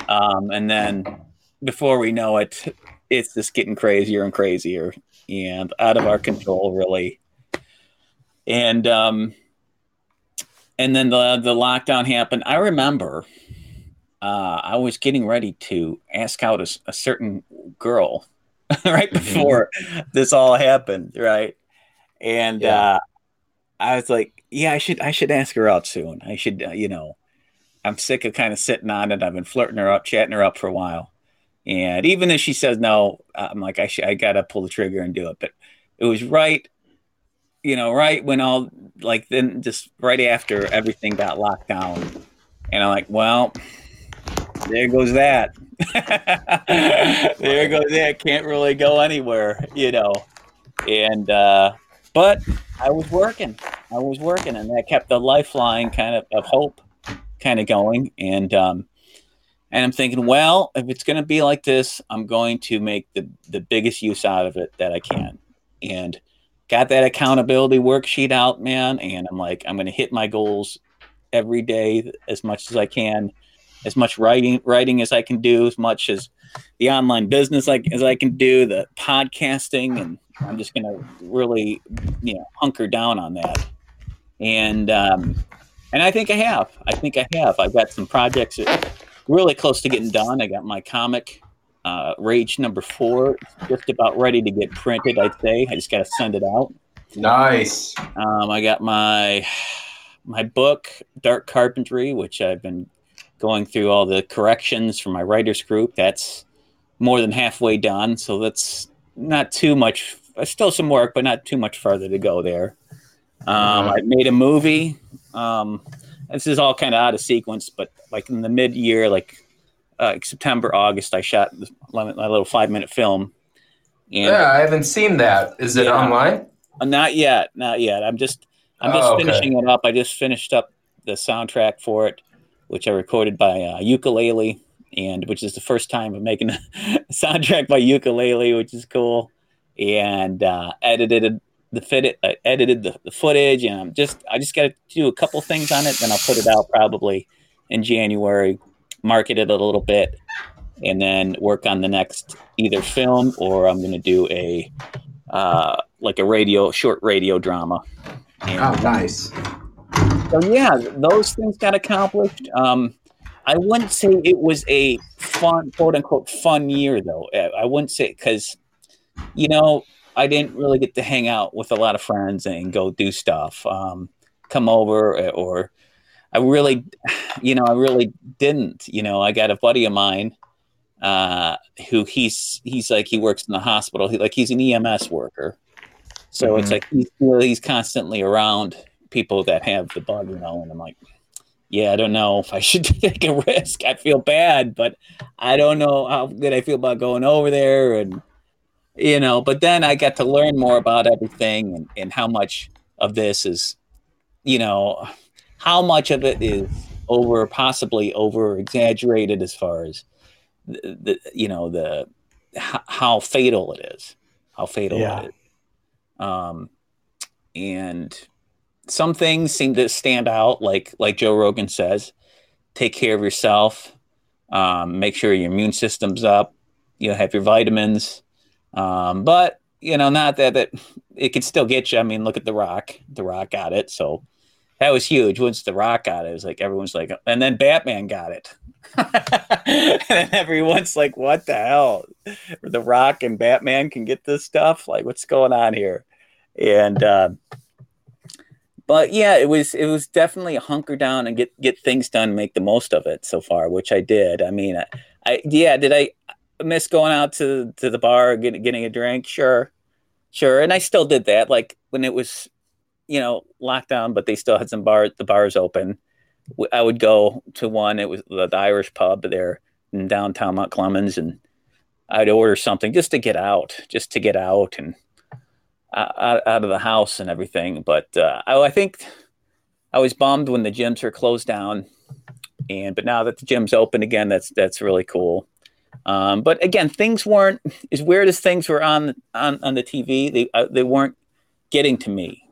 A: um, and then before we know it, it's just getting crazier and crazier and out of our control, really. And um, and then the the lockdown happened. I remember uh, I was getting ready to ask out a, a certain girl right mm-hmm. before this all happened, right? And yeah. uh, I was like, yeah, I should I should ask her out soon. I should, uh, you know, I'm sick of kind of sitting on it. I've been flirting her up, chatting her up for a while. And even if she says no, I'm like, I, sh- I gotta pull the trigger and do it. But it was right, you know, right when all like then just right after everything got locked down, and I'm like, well, there goes that. there goes that. Can't really go anywhere, you know. And uh, but I was working. I was working, and that kept the lifeline kind of of hope kind of going. And um, and I'm thinking, well, if it's going to be like this, I'm going to make the, the biggest use out of it that I can. And got that accountability worksheet out, man. And I'm like, I'm going to hit my goals every day as much as I can, as much writing writing as I can do, as much as the online business like as I can do, the podcasting, and I'm just going to really, you know, hunker down on that. And um, and I think I have. I think I have. I've got some projects. Really close to getting done. I got my comic, uh, Rage number four, just about ready to get printed. I'd say I just got to send it out.
B: Nice.
A: Um, I got my my book, Dark Carpentry, which I've been going through all the corrections for my writers group. That's more than halfway done, so that's not too much. Still some work, but not too much further to go there. Um, I made a movie. Um, this is all kind of out of sequence, but like in the mid year, like uh, September, August, I shot my little five minute film.
B: Yeah, I haven't seen that. Is it yeah, online?
A: Uh, not yet, not yet. I'm just I'm just oh, okay. finishing it up. I just finished up the soundtrack for it, which I recorded by uh, ukulele, and which is the first time I'm making a soundtrack by ukulele, which is cool. And uh, edited the fit I edited the, the footage and I'm just I just got to do a couple things on it then I'll put it out probably in January market it a little bit and then work on the next either film or I'm going to do a uh, like a radio short radio drama
B: and, oh nice
A: so yeah those things got accomplished um, I wouldn't say it was a fun quote unquote fun year though I wouldn't say because you know I didn't really get to hang out with a lot of friends and go do stuff, um, come over, eh, or I really, you know, I really didn't. You know, I got a buddy of mine uh, who he's he's like he works in the hospital. He like he's an EMS worker, so mm-hmm. it's like he's he's constantly around people that have the bug, you know. And I'm like, yeah, I don't know if I should take a risk. I feel bad, but I don't know how good I feel about going over there and you know but then i got to learn more about everything and, and how much of this is you know how much of it is over possibly over exaggerated as far as the, the you know the how, how, fatal it is how fatal yeah. it is um and some things seem to stand out, like like Joe Rogan says, take care of yourself, um, make sure your immune system's up, you know, have your vitamins. Um, but you know, not that that it could still get you. I mean, look at The Rock. The Rock got it, so that was huge. Once The Rock got it, it was like everyone's like, and then Batman got it. and everyone's like, what the hell? The Rock and Batman can get this stuff? Like, what's going on here? And uh, but yeah, it was it was definitely a hunker down and get get things done, make the most of it so far, which I did. I mean, I, I yeah, did I miss going out to to the bar get, getting a drink? Sure, sure, and I still did that. Like when it was, you know, lockdown, but they still had some bars, the bars open. I would go to one. It was the, the Irish pub there in downtown Mount Clemens, and I'd order something just to get out, just to get out and out, out of the house and everything. But uh, I, I, think I was bummed when the gyms were closed down, and but now that the gym's open again, that's that's really cool. Um, but again, things weren't as weird as things were on on, on the TV. They uh, they weren't getting to me,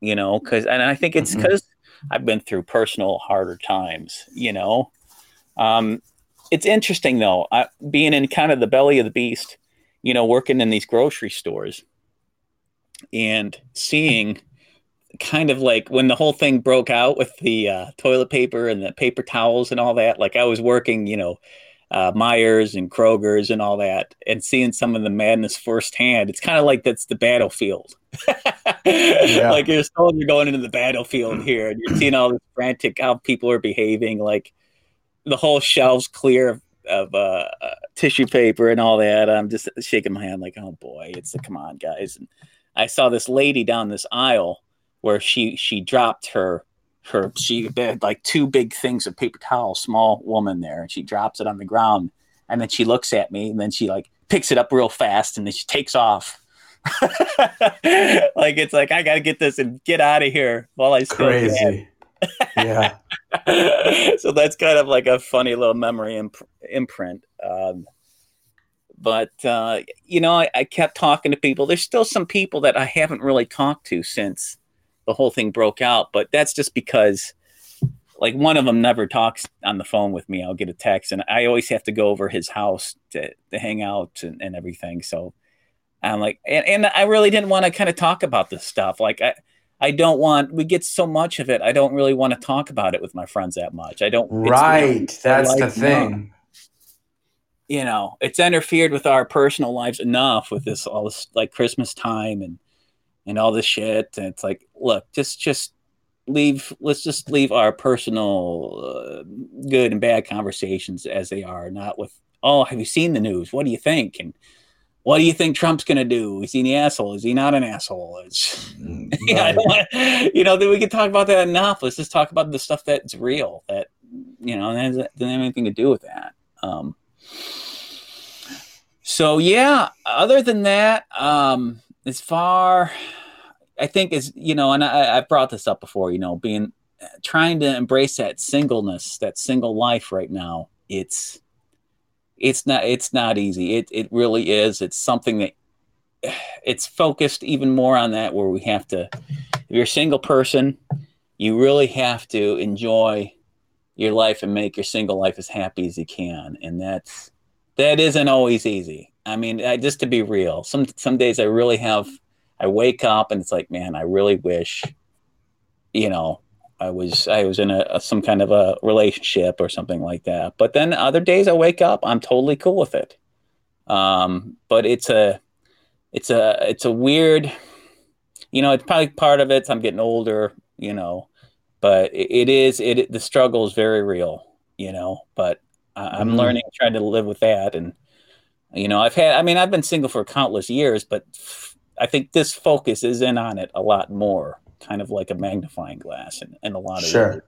A: you know. Because and I think it's because mm-hmm. I've been through personal harder times, you know. Um, it's interesting though, I, being in kind of the belly of the beast, you know, working in these grocery stores and seeing kind of like when the whole thing broke out with the uh, toilet paper and the paper towels and all that. Like I was working, you know, uh, Meijers and Kroger's and all that, and seeing some of the madness firsthand. It's kind of like that's the battlefield. yeah. Like you're soldier going into the battlefield here, and you're seeing all this frantic how people are behaving. Like the whole shelves clear of, of uh, uh, tissue paper and all that. I'm just shaking my hand like, oh boy, it's a come on, guys. And I saw this lady down this aisle where she she dropped her her she had like two big things of paper towel, small woman there, and she drops it on the ground, and then she looks at me, and then she like picks it up real fast, and then she takes off. like it's like I gotta get this and get out of here while I still
B: crazy. yeah.
A: so that's kind of like a funny little memory imp- imprint. Um, but uh, you know, I, I, kept talking to people. There's still some people that I haven't really talked to since the whole thing broke out, but that's just because, like, one of them never talks on the phone with me. I'll get a text, and I always have to go over his house to, to hang out and, and everything. So I'm like, and, and I really didn't want to kind of talk about this stuff. Like, I. I don't want. We get so much of it. I don't really want to talk about it with my friends that much. I don't.
B: Right. That's the thing
A: you know, it's interfered with our personal lives enough with this all this like Christmas time and and all this shit. And it's like, look, just just leave. Let's just leave our personal uh, good and bad conversations as they are, not with. Oh, have you seen the news? What do you think? And what do you think Trump's going to do? Is he an asshole? Is he not an asshole? It's, mm, yeah, I wanna, you know, we can talk about that enough. Let's just talk about the stuff that's real that, you know, that doesn't have anything to do with that. Um, so yeah, other than that, um, as far I think is you know, and I, I've brought this up before, you know, being trying to embrace that singleness, that single life right now. It's it's not it's not easy. It it really is. It's something that it's focused even more on that where we have to if you're a single person, you really have to enjoy your life and make your single life as happy as you can. And that's that isn't always easy. I mean, I, just to be real, some some days I really have. I wake up and it's like, man, I really wish, you know, I was I was in a, a, some kind of a relationship or something like that. But then other days I wake up, I'm totally cool with it. Um, but it's a it's a it's a weird, you know, it's probably part of it. I'm getting older, you know, but it, is it the struggle is very real, you know. But I'm mm-hmm. learning, trying to live with that. And, you know, I've had, I mean, I've been single for countless years, but I think this focus is in on it a lot more, kind of like a magnifying glass in, in a lot of
B: Sure. Ways.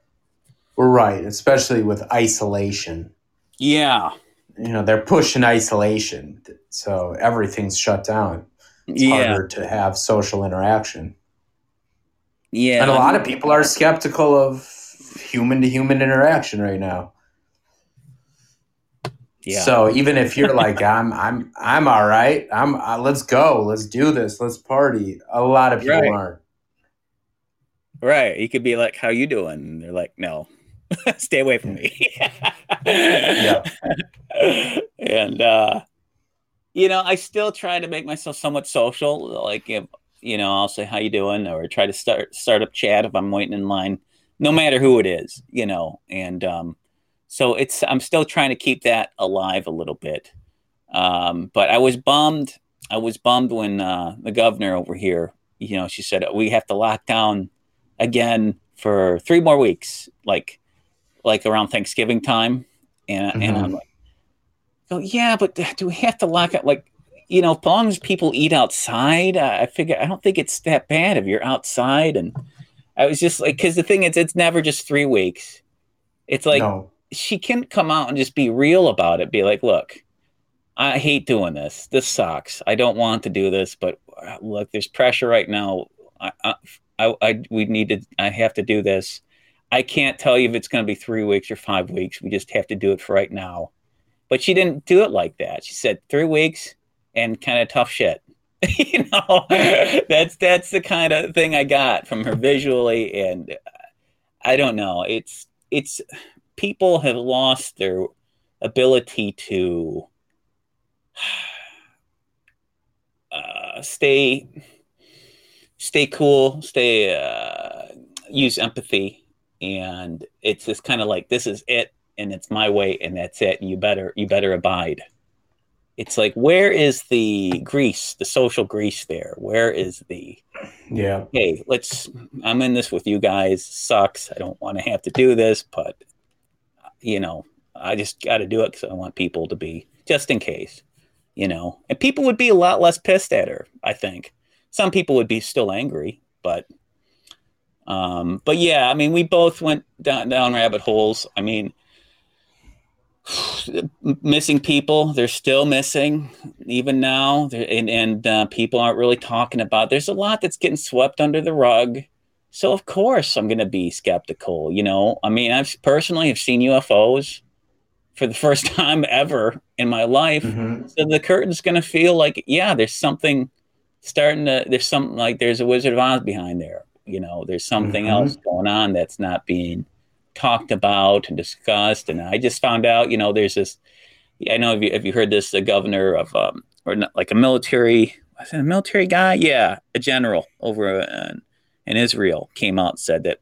B: We're right, especially with isolation.
A: Yeah.
B: You know, they're pushing isolation. So everything's shut down. It's yeah. harder to have social interaction.
A: Yeah.
B: And a lot of people are skeptical of human to human interaction right now. Yeah. So even if you're like I'm I'm I'm all right. I'm uh, let's go. Let's do this. Let's party. A lot of people right. aren't.
A: right. You could be like, "How you doing?" And they're like, "No, stay away from me."
B: Yeah.
A: and uh, you know, I still try to make myself somewhat social. Like, if, you know, I'll say, "How you doing?" or try to start start up chat if I'm waiting in line, no matter who it is. You know, and um, so it's I'm still trying to keep that alive a little bit. Um, but I was bummed. I was bummed when uh, the governor over here, you know, she said we have to lock down again for three more weeks, like like around Thanksgiving time, and mm-hmm. and I'm like, oh yeah, but do we have to lock it? Like, you know, as long as people eat outside, I figure I don't think it's that bad if you're outside. And I was just like, because the thing is, it's never just three weeks. It's like no. she can come out and just be real about it. Be like, look, I hate doing this. This sucks. I don't want to do this, but uh, look, there's pressure right now. I, I, I, we need to. I have to do this. I can't tell you if it's going to be three weeks or five weeks. We just have to do it for right now. But she didn't do it like that. She said three weeks and kind of tough shit. you know, that's that's the kind of thing I got from her visually, and I don't know. It's it's people have lost their ability to uh, stay stay cool, stay uh, use empathy, and it's just kind of like this is it, and it's my way, and that's it. And you better you better abide. It's like where is the grease, the social grease there? Where is the
B: yeah?
A: Hey, let's. I'm in this with you guys. Sucks. I don't want to have to do this, but you know, I just got to do it because I want people to be just in case you know, and people would be a lot less pissed at her. I think some people would be still angry, but, um, but yeah, I mean, we both went down down rabbit holes. I mean, missing people, they're still missing even now, and and uh, people aren't really talking about. There's a lot that's getting swept under the rug. So of course I'm going to be skeptical. You know, I mean, I've personally have seen UFOs for the first time ever in my life. Mm-hmm. So the curtain's going to feel like, yeah, there's something starting to, there's something like there's a Wizard of Oz behind there. You know, there's something mm-hmm. else going on that's not being talked about and discussed. And I just found out, you know, there's this, I know if you, if you heard this, the governor of, um, or not, like a military, was it a military guy? Yeah, a general over in, in Israel came out and said that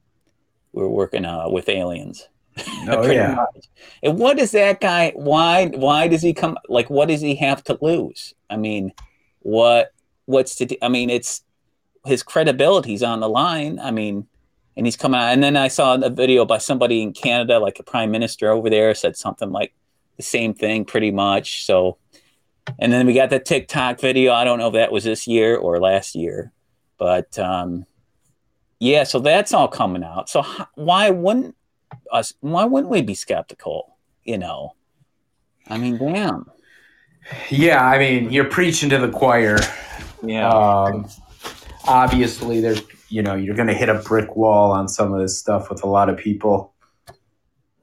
A: we're working uh, with aliens
B: Oh yeah.
A: Much. And what does that guy? Why? Why does he come? Like, what does he have to lose? I mean, what? What's to? I mean, it's his credibility's on the line. I mean, and he's coming out. And then I saw a video by somebody in Canada, like a prime minister over there, said something like the same thing, pretty much. So, and then we got the Tic Tac video. I don't know if that was this year or last year, but um, yeah. So that's all coming out. So why wouldn't us why wouldn't we be skeptical you know i mean damn
B: yeah i mean you're preaching to the choir
A: yeah
B: um, obviously there's you know you're going to hit a brick wall on some of this stuff with a lot of people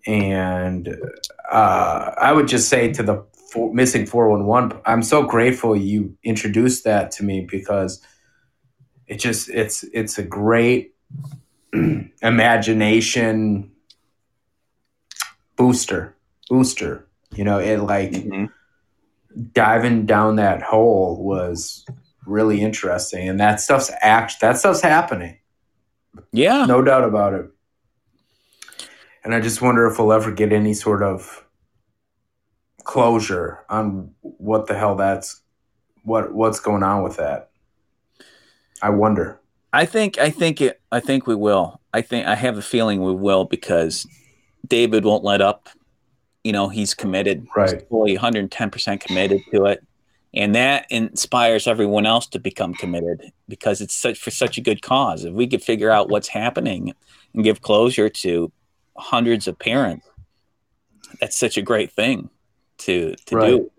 B: and uh, i would just say to the four, missing 411 i'm so grateful you introduced that to me because it just it's it's a great imagination booster, booster. You know, it like mm-hmm. diving down that hole was really interesting, and that stuff's act that stuff's happening.
A: Yeah,
B: no doubt about it. And I just wonder if we'll ever get any sort of closure on what the hell that's what what's going on with that. I wonder.
A: I think I think it I think we will. I think I have a feeling we will because David won't let up. You know, he's committed,
B: right? He's
A: fully 110% committed to it. And that inspires everyone else to become committed because it's such for such a good cause. If we could figure out what's happening and give closure to hundreds of parents, that's such a great thing to to right. do.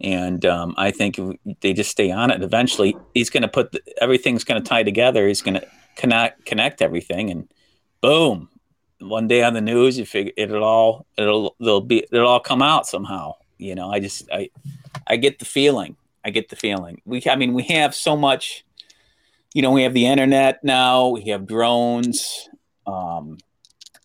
A: And um, I think they just stay on it. Eventually, he's going to put the, everything's going to tie together. He's going to connect connect everything, and boom, one day on the news, you figure it'll all it'll they'll be it'll all come out somehow. You know, I just I I get the feeling. I get the feeling. We I mean we have so much you know, we have the internet now, we have drones. Um,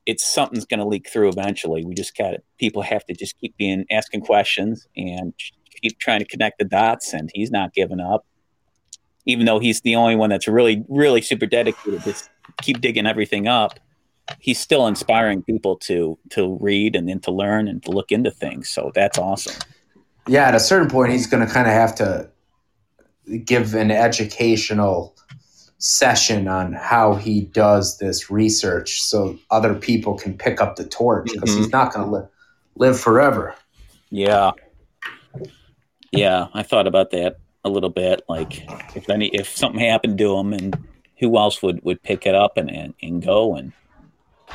A: it's something's going to leak through eventually. We just got. People have to just keep being asking questions and keep trying to connect the dots. And he's not giving up, even though he's the only one that's really, really super dedicated to keep digging everything up. He's still inspiring people to to read and then to learn and to look into things. So that's awesome.
B: Yeah, at a certain point, he's going to kind of have to give an educational session on how he does this research so other people can pick up the torch because mm-hmm. he's not going to li- live forever.
A: Yeah. Yeah, I thought about that a little bit. Like if any if something happened to him and who else would, would pick it up and, and, and go and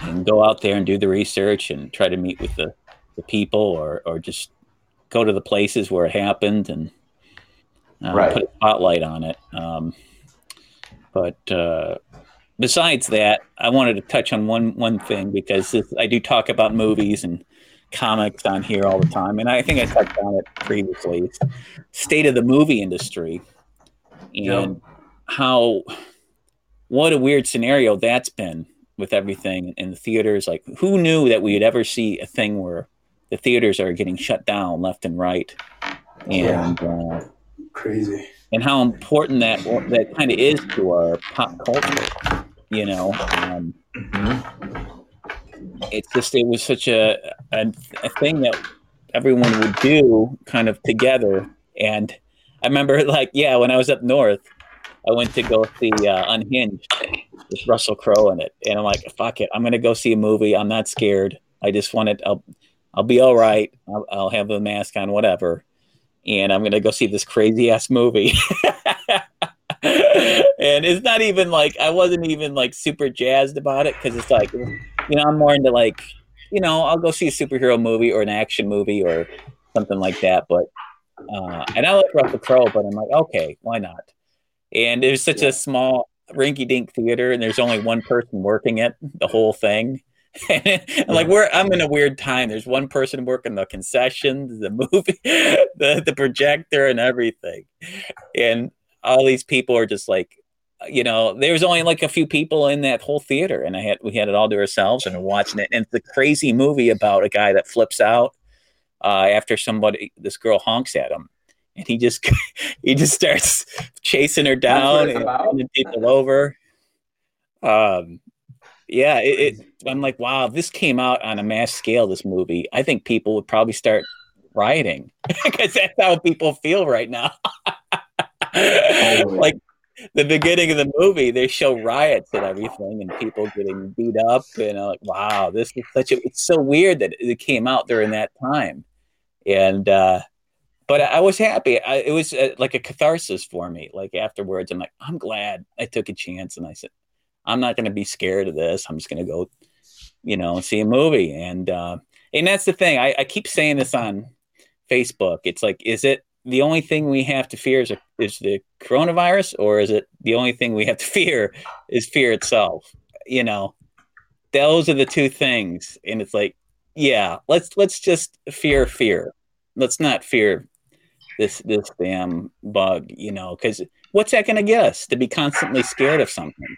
A: and go out there and do the research and try to meet with the, the people or, or just go to the places where it happened and uh, right. put a spotlight on it. Um, but uh, besides that, I wanted to touch on one one thing because this, I do talk about movies and comics on here all the time, and I think I touched on it previously. It's state of the movie industry and how what a weird scenario that's been with everything in the theaters. Like, who knew that we would ever see a thing where the theaters are getting shut down left and right? And yeah. uh,
B: crazy
A: and how important that that kind of is to our pop culture. You know, um, mm-hmm. it's just it was such a, a, a thing that everyone would do kind of together. And I remember, like, yeah, when I was up north, I went to go see uh, Unhinged with Russell Crowe in it, and I'm like, fuck it, I'm gonna go see a movie. I'm not scared. I just wanted, I'll, I'll be all right. I'll, I'll have the mask on, whatever and I'm gonna go see this crazy ass movie. and it's not even like I wasn't even like super jazzed about it because it's like you know I'm more into like you know I'll go see a superhero movie or an action movie or something like that. But uh, and I like Russell Crowe, but I'm like okay, why not? And it was such yeah. a small rinky dink theater, and there's only one person working it the whole thing. And like we're I'm in a weird time. There's one person working the concessions, the movie, the the projector, and everything, and all these people are just like, you know, there was only like a few people in that whole theater, and I had we had it all to ourselves and we're watching it. And it's a crazy movie about a guy that flips out uh, after somebody, this girl honks at him, and he just he just starts chasing her down and, and people over. Um, yeah, it, it, I'm like, wow, this came out on a mass scale, this movie, I think people would probably start rioting because that's how people feel right now. like the beginning of the movie, they show riots and everything, and people getting beat up, and I'm like, wow, this is such a. It's so weird that it came out during that time, and uh, but I was happy. I, it was uh, like a catharsis for me. Like afterwards, I'm like, I'm glad I took a chance, and I said, I'm not going to be scared of this. I'm just going to go, you know, see a movie. And uh, and that's the thing. I, I keep saying this on Facebook. It's like, is it the only thing we have to fear is, a, is the coronavirus, or is it the only thing we have to fear is fear itself? You know, those are the two things. And it's like, yeah, let's let's just fear fear. Let's not fear this this damn bug. You know, because what's that going to get us to be constantly scared of something?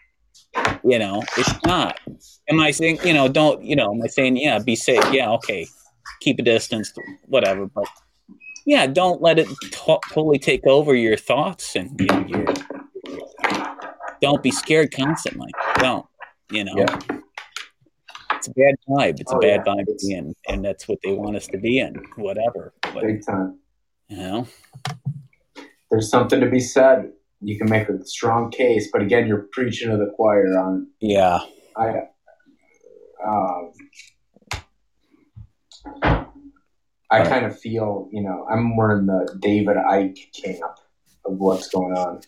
A: You know, it's not. Am I saying, you know, don't, you know, am I saying, yeah, be safe? Yeah, okay, keep a distance, whatever. But yeah, don't let it t- totally take over your thoughts and you know, your, don't be scared constantly. Don't, you know. Yeah. It's a bad vibe. It's oh, a bad yeah. vibe to be in, and that's what they want us to be in. Whatever.
B: But, Big time.
A: You know,
B: there's something to be said you can make a strong case, but again, you're preaching to the choir on.
A: Yeah.
B: I. Um, I kind of feel, you know, I'm more in the David Icke camp of what's going on.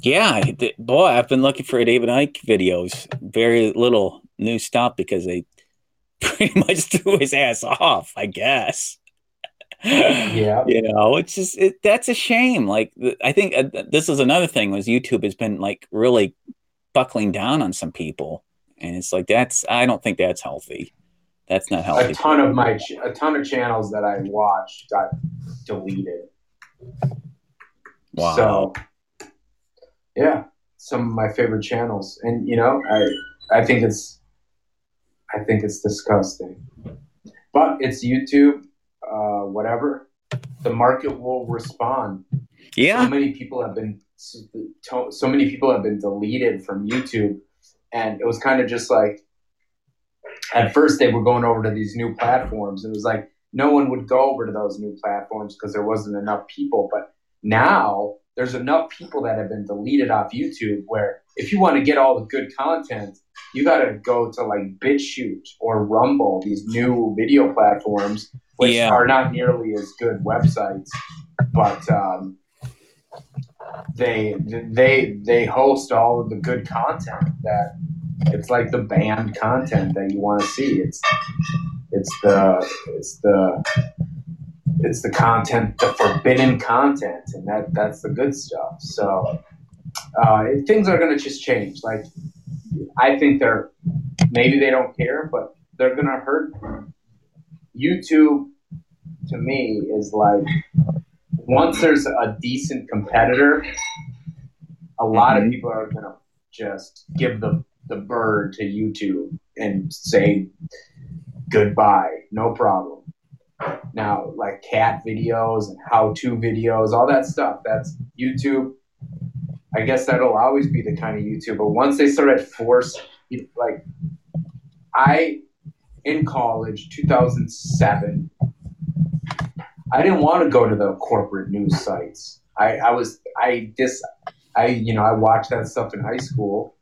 A: Yeah, boy, I've been looking for David Icke videos. Very little new stuff because they pretty much threw his ass off, I guess
B: yeah.
A: You know it's just it, that's a shame like i think uh, this is another thing was youtube has been like really buckling down on some people and it's like that's i don't think that's healthy. That's not healthy
B: a ton of my ch- a ton of channels that i watched got deleted.
A: Wow. So
B: yeah, some of my favorite channels, and you know, I I think it's I think it's disgusting, but it's YouTube, uh, whatever. The market will respond.
A: Yeah.
B: So many people have been so many people have been deleted from YouTube, and it was kind of just like at first they were going over to these new platforms. It was like no one would go over to those new platforms because there wasn't enough people. But now there's enough people that have been deleted off YouTube where if you want to get all the good content, you got to go to like BitChute or Rumble, these new video platforms, which yeah. are not nearly as good websites, but um, they they they host all of the good content that it's like the banned content that you want to see. It's it's the it's the it's the content, the forbidden content, and that that's the good stuff. So uh, things are going to just change. Like I think they're maybe they don't care, but they're going to hurt. YouTube to me is like once there's a decent competitor, a lot mm-hmm. of people are going to just give the the bird to YouTube and say goodbye, no problem. Now, like cat videos and how to videos, all that stuff, that's YouTube. I guess that'll always be the kind of YouTube. But once they start at force, like I, in college, 2007, I didn't want to go to the corporate news sites. I, I was, I just, I, you know, I watched that stuff in high school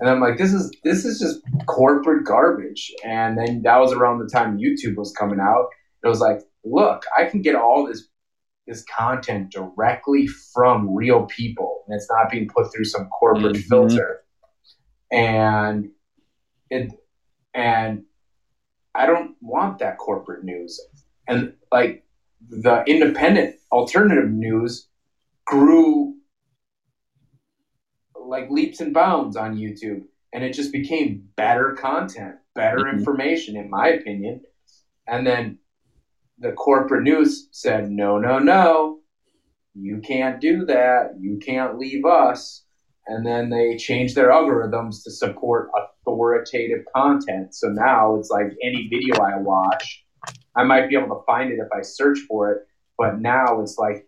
B: and I'm like, this is this is just corporate garbage. And then that was around the time YouTube was coming out. It was like, look, I can get all this this content directly from real people, and it's not being put through some corporate mm-hmm. filter. And it and I don't want that corporate news. And like the independent alternative news grew like leaps and bounds on YouTube, and it just became better content, better mm-hmm. information, in my opinion. And then the corporate news said, no, no, no, you can't do that. You can't leave us. And then they changed their algorithms to support authoritative content. So now it's like any video I watch, I might be able to find it if I search for it. But now it's like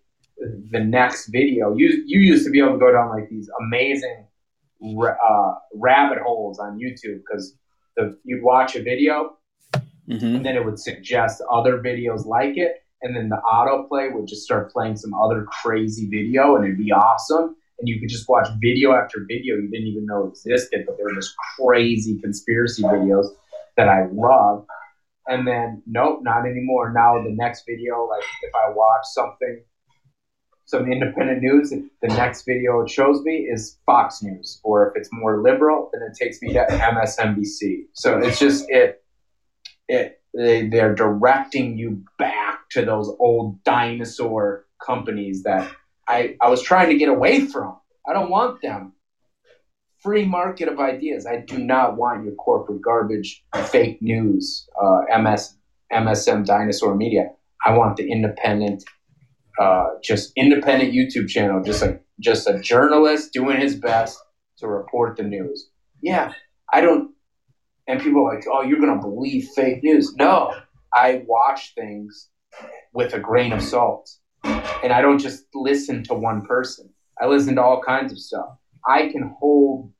B: the next video. You you used to be able to go down like these amazing uh, rabbit holes on YouTube because you'd watch a video mm-hmm. and then it would suggest other videos like it, and then the autoplay would just start playing some other crazy video, and it'd be awesome. And you could just watch video after video you didn't even know existed, but they were just crazy conspiracy videos that I love. And then, nope, not anymore. Now the next video, like if I watch something some independent news, the next video it shows me is Fox News. Or if it's more liberal, then it takes me to MSNBC. So it's just it it they, they're directing you back to those old dinosaur companies that I, I was trying to get away from. I don't want them. Free market of ideas. I do not want your corporate garbage, fake news, uh, MS, MSM dinosaur media. I want the independent uh, just independent YouTube channel, just a just a journalist doing his best to report the news. Yeah, I don't. And people are like, "Oh, you're gonna believe fake news?" No, I watch things with a grain of salt, and I don't just listen to one person. I listen to all kinds of stuff. I can hold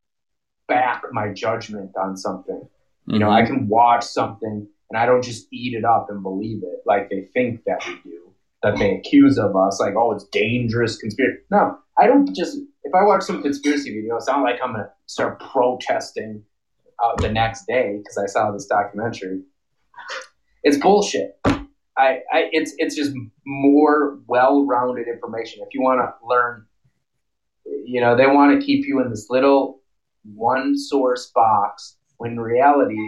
B: back my judgment on something. You know, I mm-hmm. can watch something and I don't just eat it up and believe it like they think that we do that they accuse of us, like, oh, it's dangerous conspiracy. No, I don't just, if I watch some conspiracy video, it's not like I'm going to start protesting uh, the next day because I saw this documentary. It's bullshit. I, I, it's, it's just more well-rounded information. If you want to learn, you know, they want to keep you in this little one source box when reality,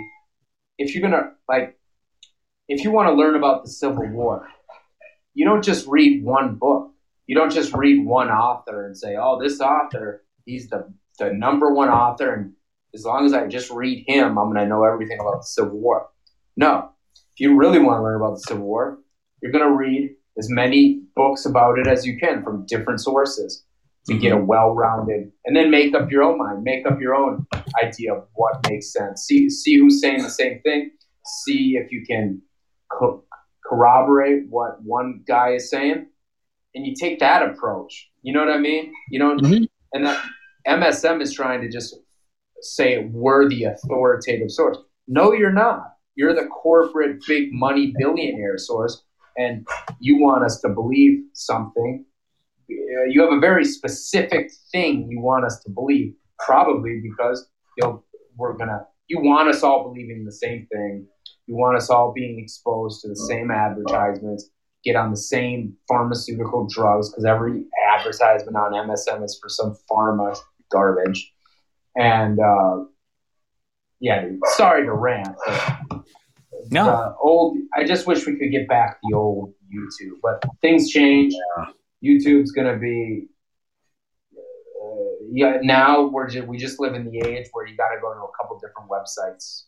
B: if you're to, like, if you want to learn about the Civil War, you don't just read one book. You don't just read one author and say, "Oh, this author, he's the the number one author, and as long as I just read him, I'm to know everything about the Civil War." No, you really want to learn about the Civil War, you're going to read as many books about it as you can from different sources. to get a well-rounded, and then make up your own mind, make up your own idea of what makes sense. See, see who's saying the same thing. See if you can co- corroborate what one guy is saying, and you take that approach. You know what I mean? You know,
A: Mhm.
B: and that MSM is trying to just say we're the authoritative source. No, you're not. You're the corporate big money billionaire source, and you want us to believe something. Uh, You have a very specific thing you want us to believe, probably because you'll, we're gonna. You want us all believing the same thing. You want us all being exposed to the same advertisements, get on the same pharmaceutical drugs, because every advertisement on MSM is for some pharma garbage. And uh, yeah, sorry to rant. But
A: No.
B: the old. I just wish we could get back the old YouTube, but things change.
A: Yeah.
B: YouTube's gonna be. Uh, yeah, now we're just, we just live in the age where you got to go to a couple different websites.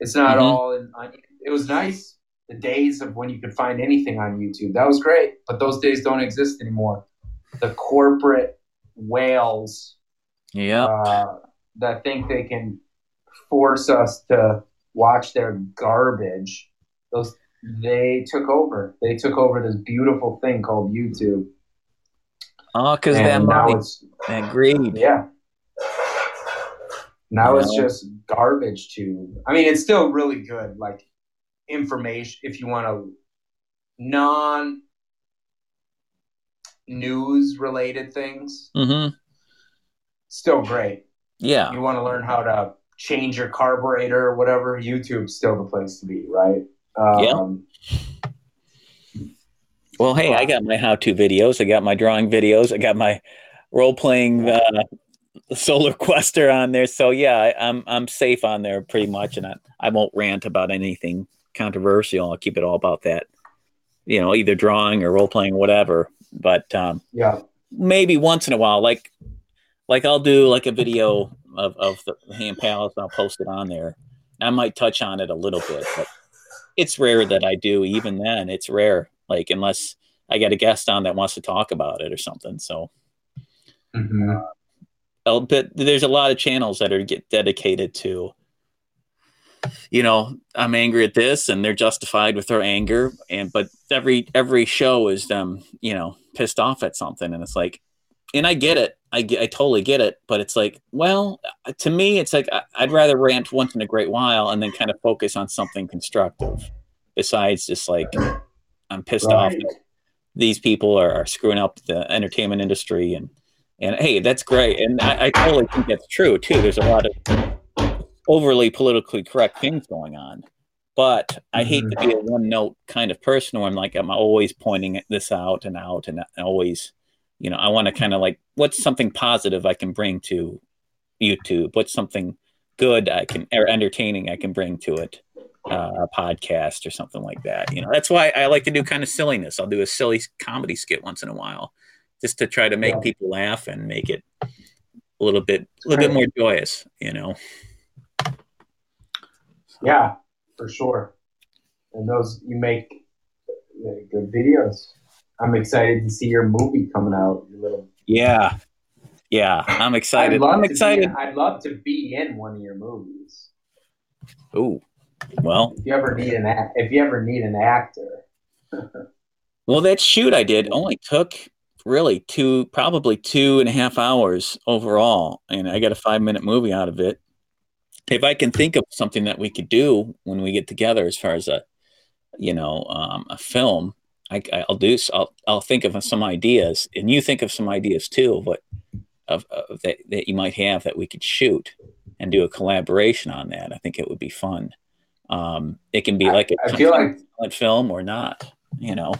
B: It's not
A: Mhm.
B: all. In, it was nice the days of when you could find anything on YouTube. That was great, but those days don't exist anymore. The corporate whales
A: Yeah.
B: uh, that think they can force us to watch their garbage. Those they took over. They took over this beautiful thing called YouTube,
A: Oh, because that
B: now
A: money,
B: it's
A: that greed.
B: yeah. Now it's just garbage tube. I mean, it's still really good, like information if you want to non news related things.
A: Mm-hmm.
B: Still great.
A: Yeah.
B: you want to learn how to change your carburetor or whatever, YouTube's still the place to be, right? Um,
A: Well, hey, I got my how-to videos. I got my drawing videos. I got my role-playing uh, solar quester on there. So yeah, I, I'm I'm safe on there pretty much, and I, I won't rant about anything controversial. I'll keep it all about that. You know, either drawing or role-playing, whatever. But um,
B: Yeah,
A: maybe once in a while, like like I'll do like a video of of the Ham Palace. And I'll post it on there. I might touch on it a little bit, but it's rare that I do. Even then, it's rare. Like unless I get a guest on that wants to talk about it or something. So,
B: Mhm.
A: uh, but there's a lot of channels that are get dedicated to. You know, I'm angry at this, and they're justified with their anger. And but every every show is them, you know, pissed off at something, and it's like, and I get it. I get, I totally get it. But it's like, well, uh, to me, it's like I- I'd rather rant once in a great while and then kind of focus on something constructive, besides just like I'm pissed off.
B: Right.
A: that These people are, are screwing up the entertainment industry, and and hey, that's great, and I, I totally think that's true too. There's a lot of overly politically correct things going on. But I hate to mm-hmm. be a one note kind of person where I'm like, I'm always pointing this out and out and always, you know, I want to kind of like, what's something positive I can bring to YouTube? What's something good I can, or entertaining I can bring to it? Uh, a podcast or something like that. You know, that's why I like to do kind of silliness. I'll do a silly comedy skit once in a while just to try to make
B: Yeah.
A: people laugh and make it a little bit, a little bit more joyous, you know?
B: Yeah, for sure. And those you make uh, good videos. I'm excited to see your movie coming out. Your little.
A: Yeah. Yeah. I'm excited.
B: I'd love
A: I'm
B: to be-
A: excited.
B: I'd love to be in one of your movies.
A: Ooh. Well,
B: If you ever need an act, if you ever need an actor,
A: well, that shoot I did only took really two, probably two and a half hours overall. And I got a five minute movie out of it. If I can think of something that we could do when we get together, as far as a, you know, um, a film, I, I'll do. I'll, I'll think of some ideas, and you think of some ideas too of what of, of that that you might have that we could shoot and do a collaboration on that. I think it would be fun. Um, it can be
B: I-
A: like a
B: I feel like
A: film or not. You know.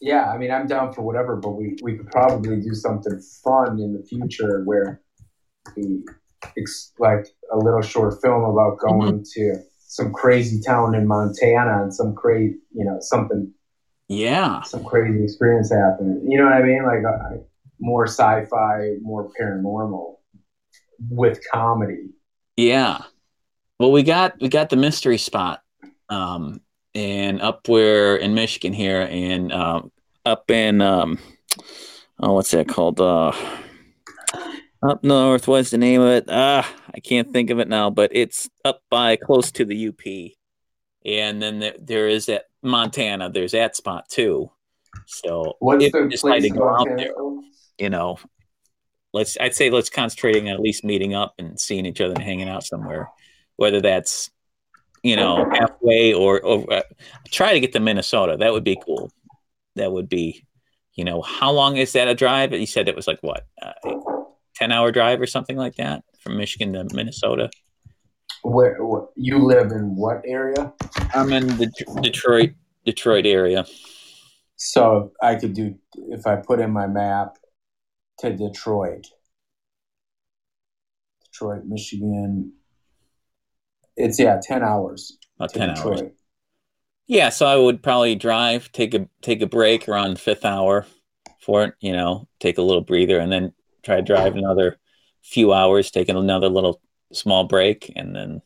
B: Yeah, I mean, I'm down for whatever, but we, we could probably do something fun in the future where we, ex- like a little short film about going to some crazy town in Montana and some crazy, you know, something,
A: Yeah.
B: some crazy experience happening. You know what I mean? Like uh, more sci-fi, more paranormal with comedy.
A: Yeah. Well, we got we got the mystery spot, um, and up where in Michigan here, and um, up in um, oh, what's that called? Uh, up north. What's the name of it? Ah, I can't think of it now, but it's up by close to the UP. And then there, there is that Montana. There's that spot too. So
B: What's
A: if we decide to go out there, you know, let's I'd say let's concentrating on at least meeting up and seeing each other and hanging out somewhere, whether that's you know halfway or, or uh, try to get to Minnesota. That would be cool. That would be, you know, how long is that a drive? You said it was like what, uh, ten hour drive or something like that from Michigan to Minnesota.
B: Where, where you live in what area?
A: I'm in the Detroit Detroit area.
B: So I could do if I put in my map to Detroit, Detroit, Michigan. It's yeah, ten hours
A: About
B: to
A: ten
B: Detroit.
A: hours. Yeah, so I would probably drive, take a take a break around fifth hour for it, you know, take a little breather, and then try to drive another few hours, taking another little small break, and then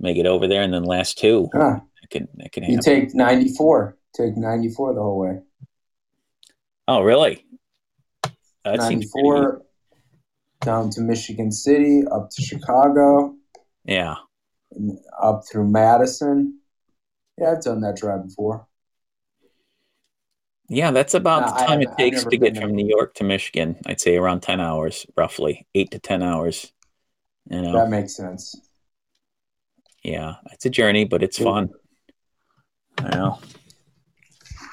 A: make it over there, and then last two.
B: Huh.
A: It can it can
B: You take ninety four. Take ninety four the whole way.
A: oh, really? That
B: Ninety four down to Michigan City, up to Chicago.
A: Yeah.
B: up through Madison. Yeah, I've done that drive before.
A: Yeah, that's about
B: No,
A: the time it takes to get
B: there.
A: from New York to Michigan. I'd say around 10 hours, roughly, 8 to 10 hours. You know.
B: That makes sense.
A: Yeah, it's a journey, but it's fun. I know.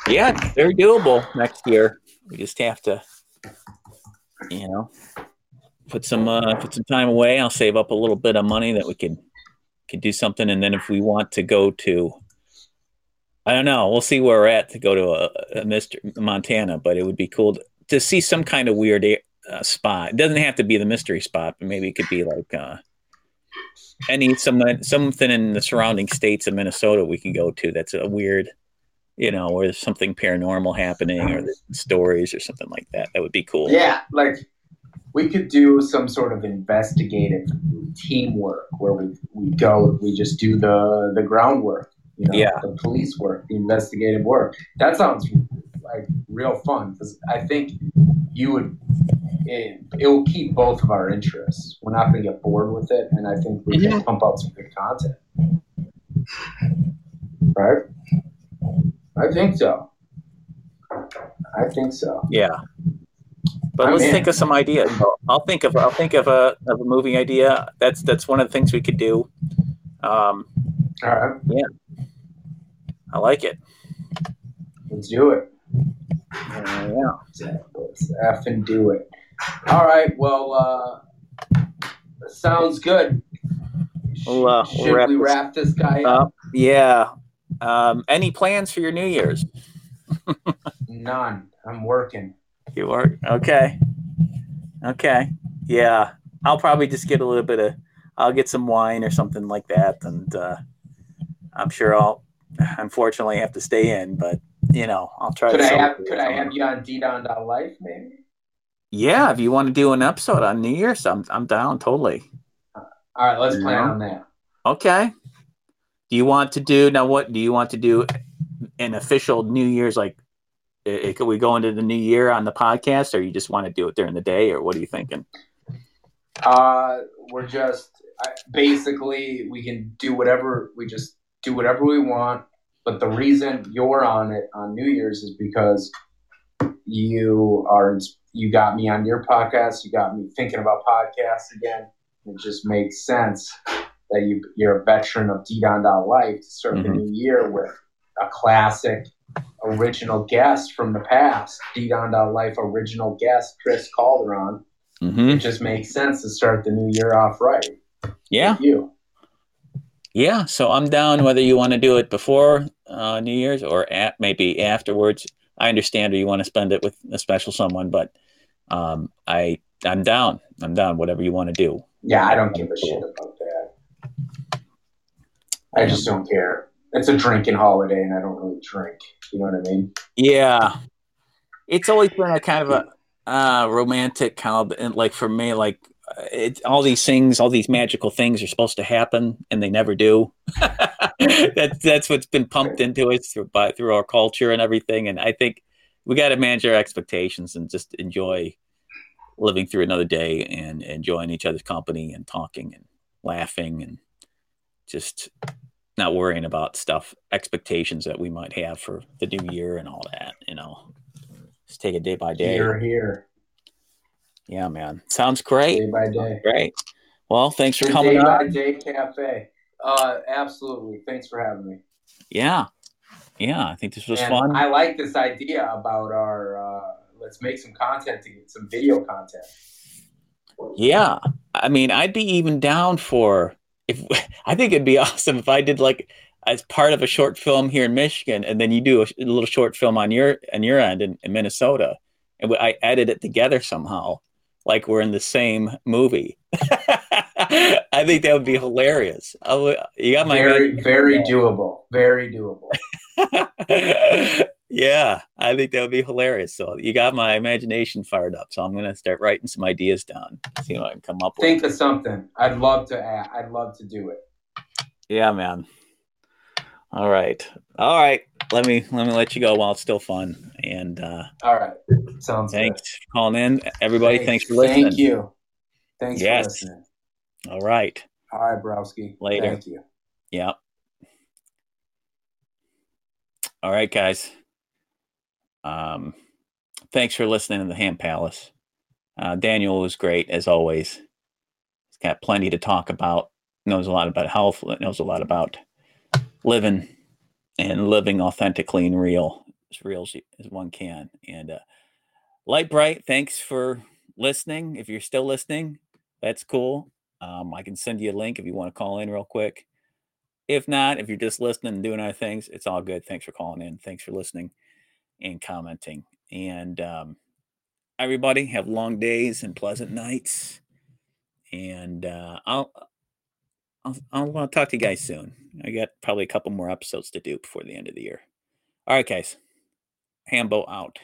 A: Yeah, they're doable next year. We just have to, you know, put some uh, put some time away. I'll save up a little bit of money that we could could do something, and then if we want to go to, I don't know, we'll see where we're at to go to a, a Mister Montana, but it would be cool to, to see some kind of weird uh, spot. It doesn't have to be the mystery spot, but maybe it could be like. Uh, any some something in the surrounding states of Minnesota we can go to that's a weird, you know, where there's something paranormal happening or stories or something like that. That would be cool.
B: Yeah, like we could do some sort of investigative teamwork where we, we go, we just do the the groundwork, you know,
A: Yeah.
B: the police work, the investigative work. That sounds like real fun because I think you would. It, it will keep both of our interests. We're not going to get bored with it, and I think we can pump out some good content. Right? I think so. I think so.
A: Yeah. But
B: I'm
A: let's
B: in.
A: think of some ideas. I'll- think of I'll think of a of a movie idea. That's that's one of the things we could do. Um,
B: All right,
A: I like it.
B: let's do it.
A: Uh, yeah.
B: Let's F and do it. All right. Well, uh, sounds good.
A: We'll, uh, we'll
B: Should
A: wrap
B: we wrap this guy up?
A: Uh, yeah. Um, any plans for your New Year's?
B: None. I'm working.
A: You are okay. Okay. Yeah. I'll probably just get a little bit of I'll get some wine or something like that and uh I'm sure I'll unfortunately have to stay in, but you know, I'll try
B: Could
A: to
B: I have Could I have you on D Life maybe?
A: Yeah, if you want to do an episode on New Year's, I'm I'm down totally.
B: All right. Let's plan
A: Yeah.
B: on that.
A: Okay. Do you want to do now what do you want to do an official New Year's like i- i- could we go into the new year on the podcast or you just want to do it during the day or what are you thinking?
B: Uh, we're just I, basically we can do whatever we just do whatever we want. But the reason you're on it on New Year's is because you are you got me on your podcast. You got me thinking about podcasts again. It just makes sense that you you're a veteran of D-Don Life to start the
A: Mhm.
B: new year with a classic original guest from the past. D-Don Life original guest Chris Calderon
A: Mm-hmm.
B: it just makes sense to start the new year off right.
A: Yeah.
B: with You.
A: Yeah, so I'm down whether you want to do it before uh, New Year's or at maybe afterwards. I understand or you want to spend it with a special someone, but um, I I'm down. I'm down. Whatever you want to do.
B: Yeah, I don't give a shit about that. I just don't care. It's a drinking holiday, and I don't really drink. You know what I mean?
A: Yeah, it's always been a kind of a uh, romantic kind of and like for me, like uh, it's all these things, all these magical things are supposed to happen, and they never do. that's that's what's been pumped into us through by through our culture and everything. And I think we got to manage our expectations and just enjoy living through another day and enjoying each other's company and talking and laughing and just not worrying about stuff expectations that we might have for the new year and all that you know. Just take it day by day.
B: Here, here,
A: yeah man. Sounds great.
B: Day by day.
A: great. Well thanks for
B: Day
A: coming on.
B: by day cafe. Uh, absolutely. Thanks for having me.
A: yeah yeah i think this was
B: And
A: fun
B: I like this idea about our. Uh, let's make some content to get some video content.
A: Yeah, I mean, I'd be even down for if I think it'd be awesome if I did like as part of a short film here in Michigan, and then you do a, a little short film on your on your end in, in Minnesota, and I edit it together somehow, like we're in the same movie. I think that would be hilarious. Would- you got my
B: Very, very doable. Very doable.
A: yeah, I think that would be hilarious. So you got my imagination fired up. So I'm gonna start writing some ideas down, see what I can come up with.
B: Think of something. I'd love to. Add, I'd love to do it.
A: Yeah, man. All right. All right. Let me let me let you go while it's still fun. And uh
B: All right. Sounds
A: thanks
B: good.
A: for calling in. Everybody, thanks for listening.
B: Thank you. Thanks
A: Yes. All right.
B: All right, Browski.
A: Later.
B: Thank you.
A: Yeah. All right, guys. Um thanks for listening to the Ham Palace. Uh Daniel was great as always. He's got plenty to talk about. Knows a lot about health, knows a lot about living and living authentically and real as real as, as one can. And uh, Light Bright, thanks for listening. If you're still listening, that's cool. Um, I can send you a link if you want to call in real quick. If not, if you're just listening and doing other things, it's all good. Thanks for calling in. Thanks for listening and commenting. And um, everybody have long days and pleasant nights. And uh, I'll I'll, I'll talk to you guys soon. I got probably a couple more episodes to do before the end of the year. All right, guys. Hambo out.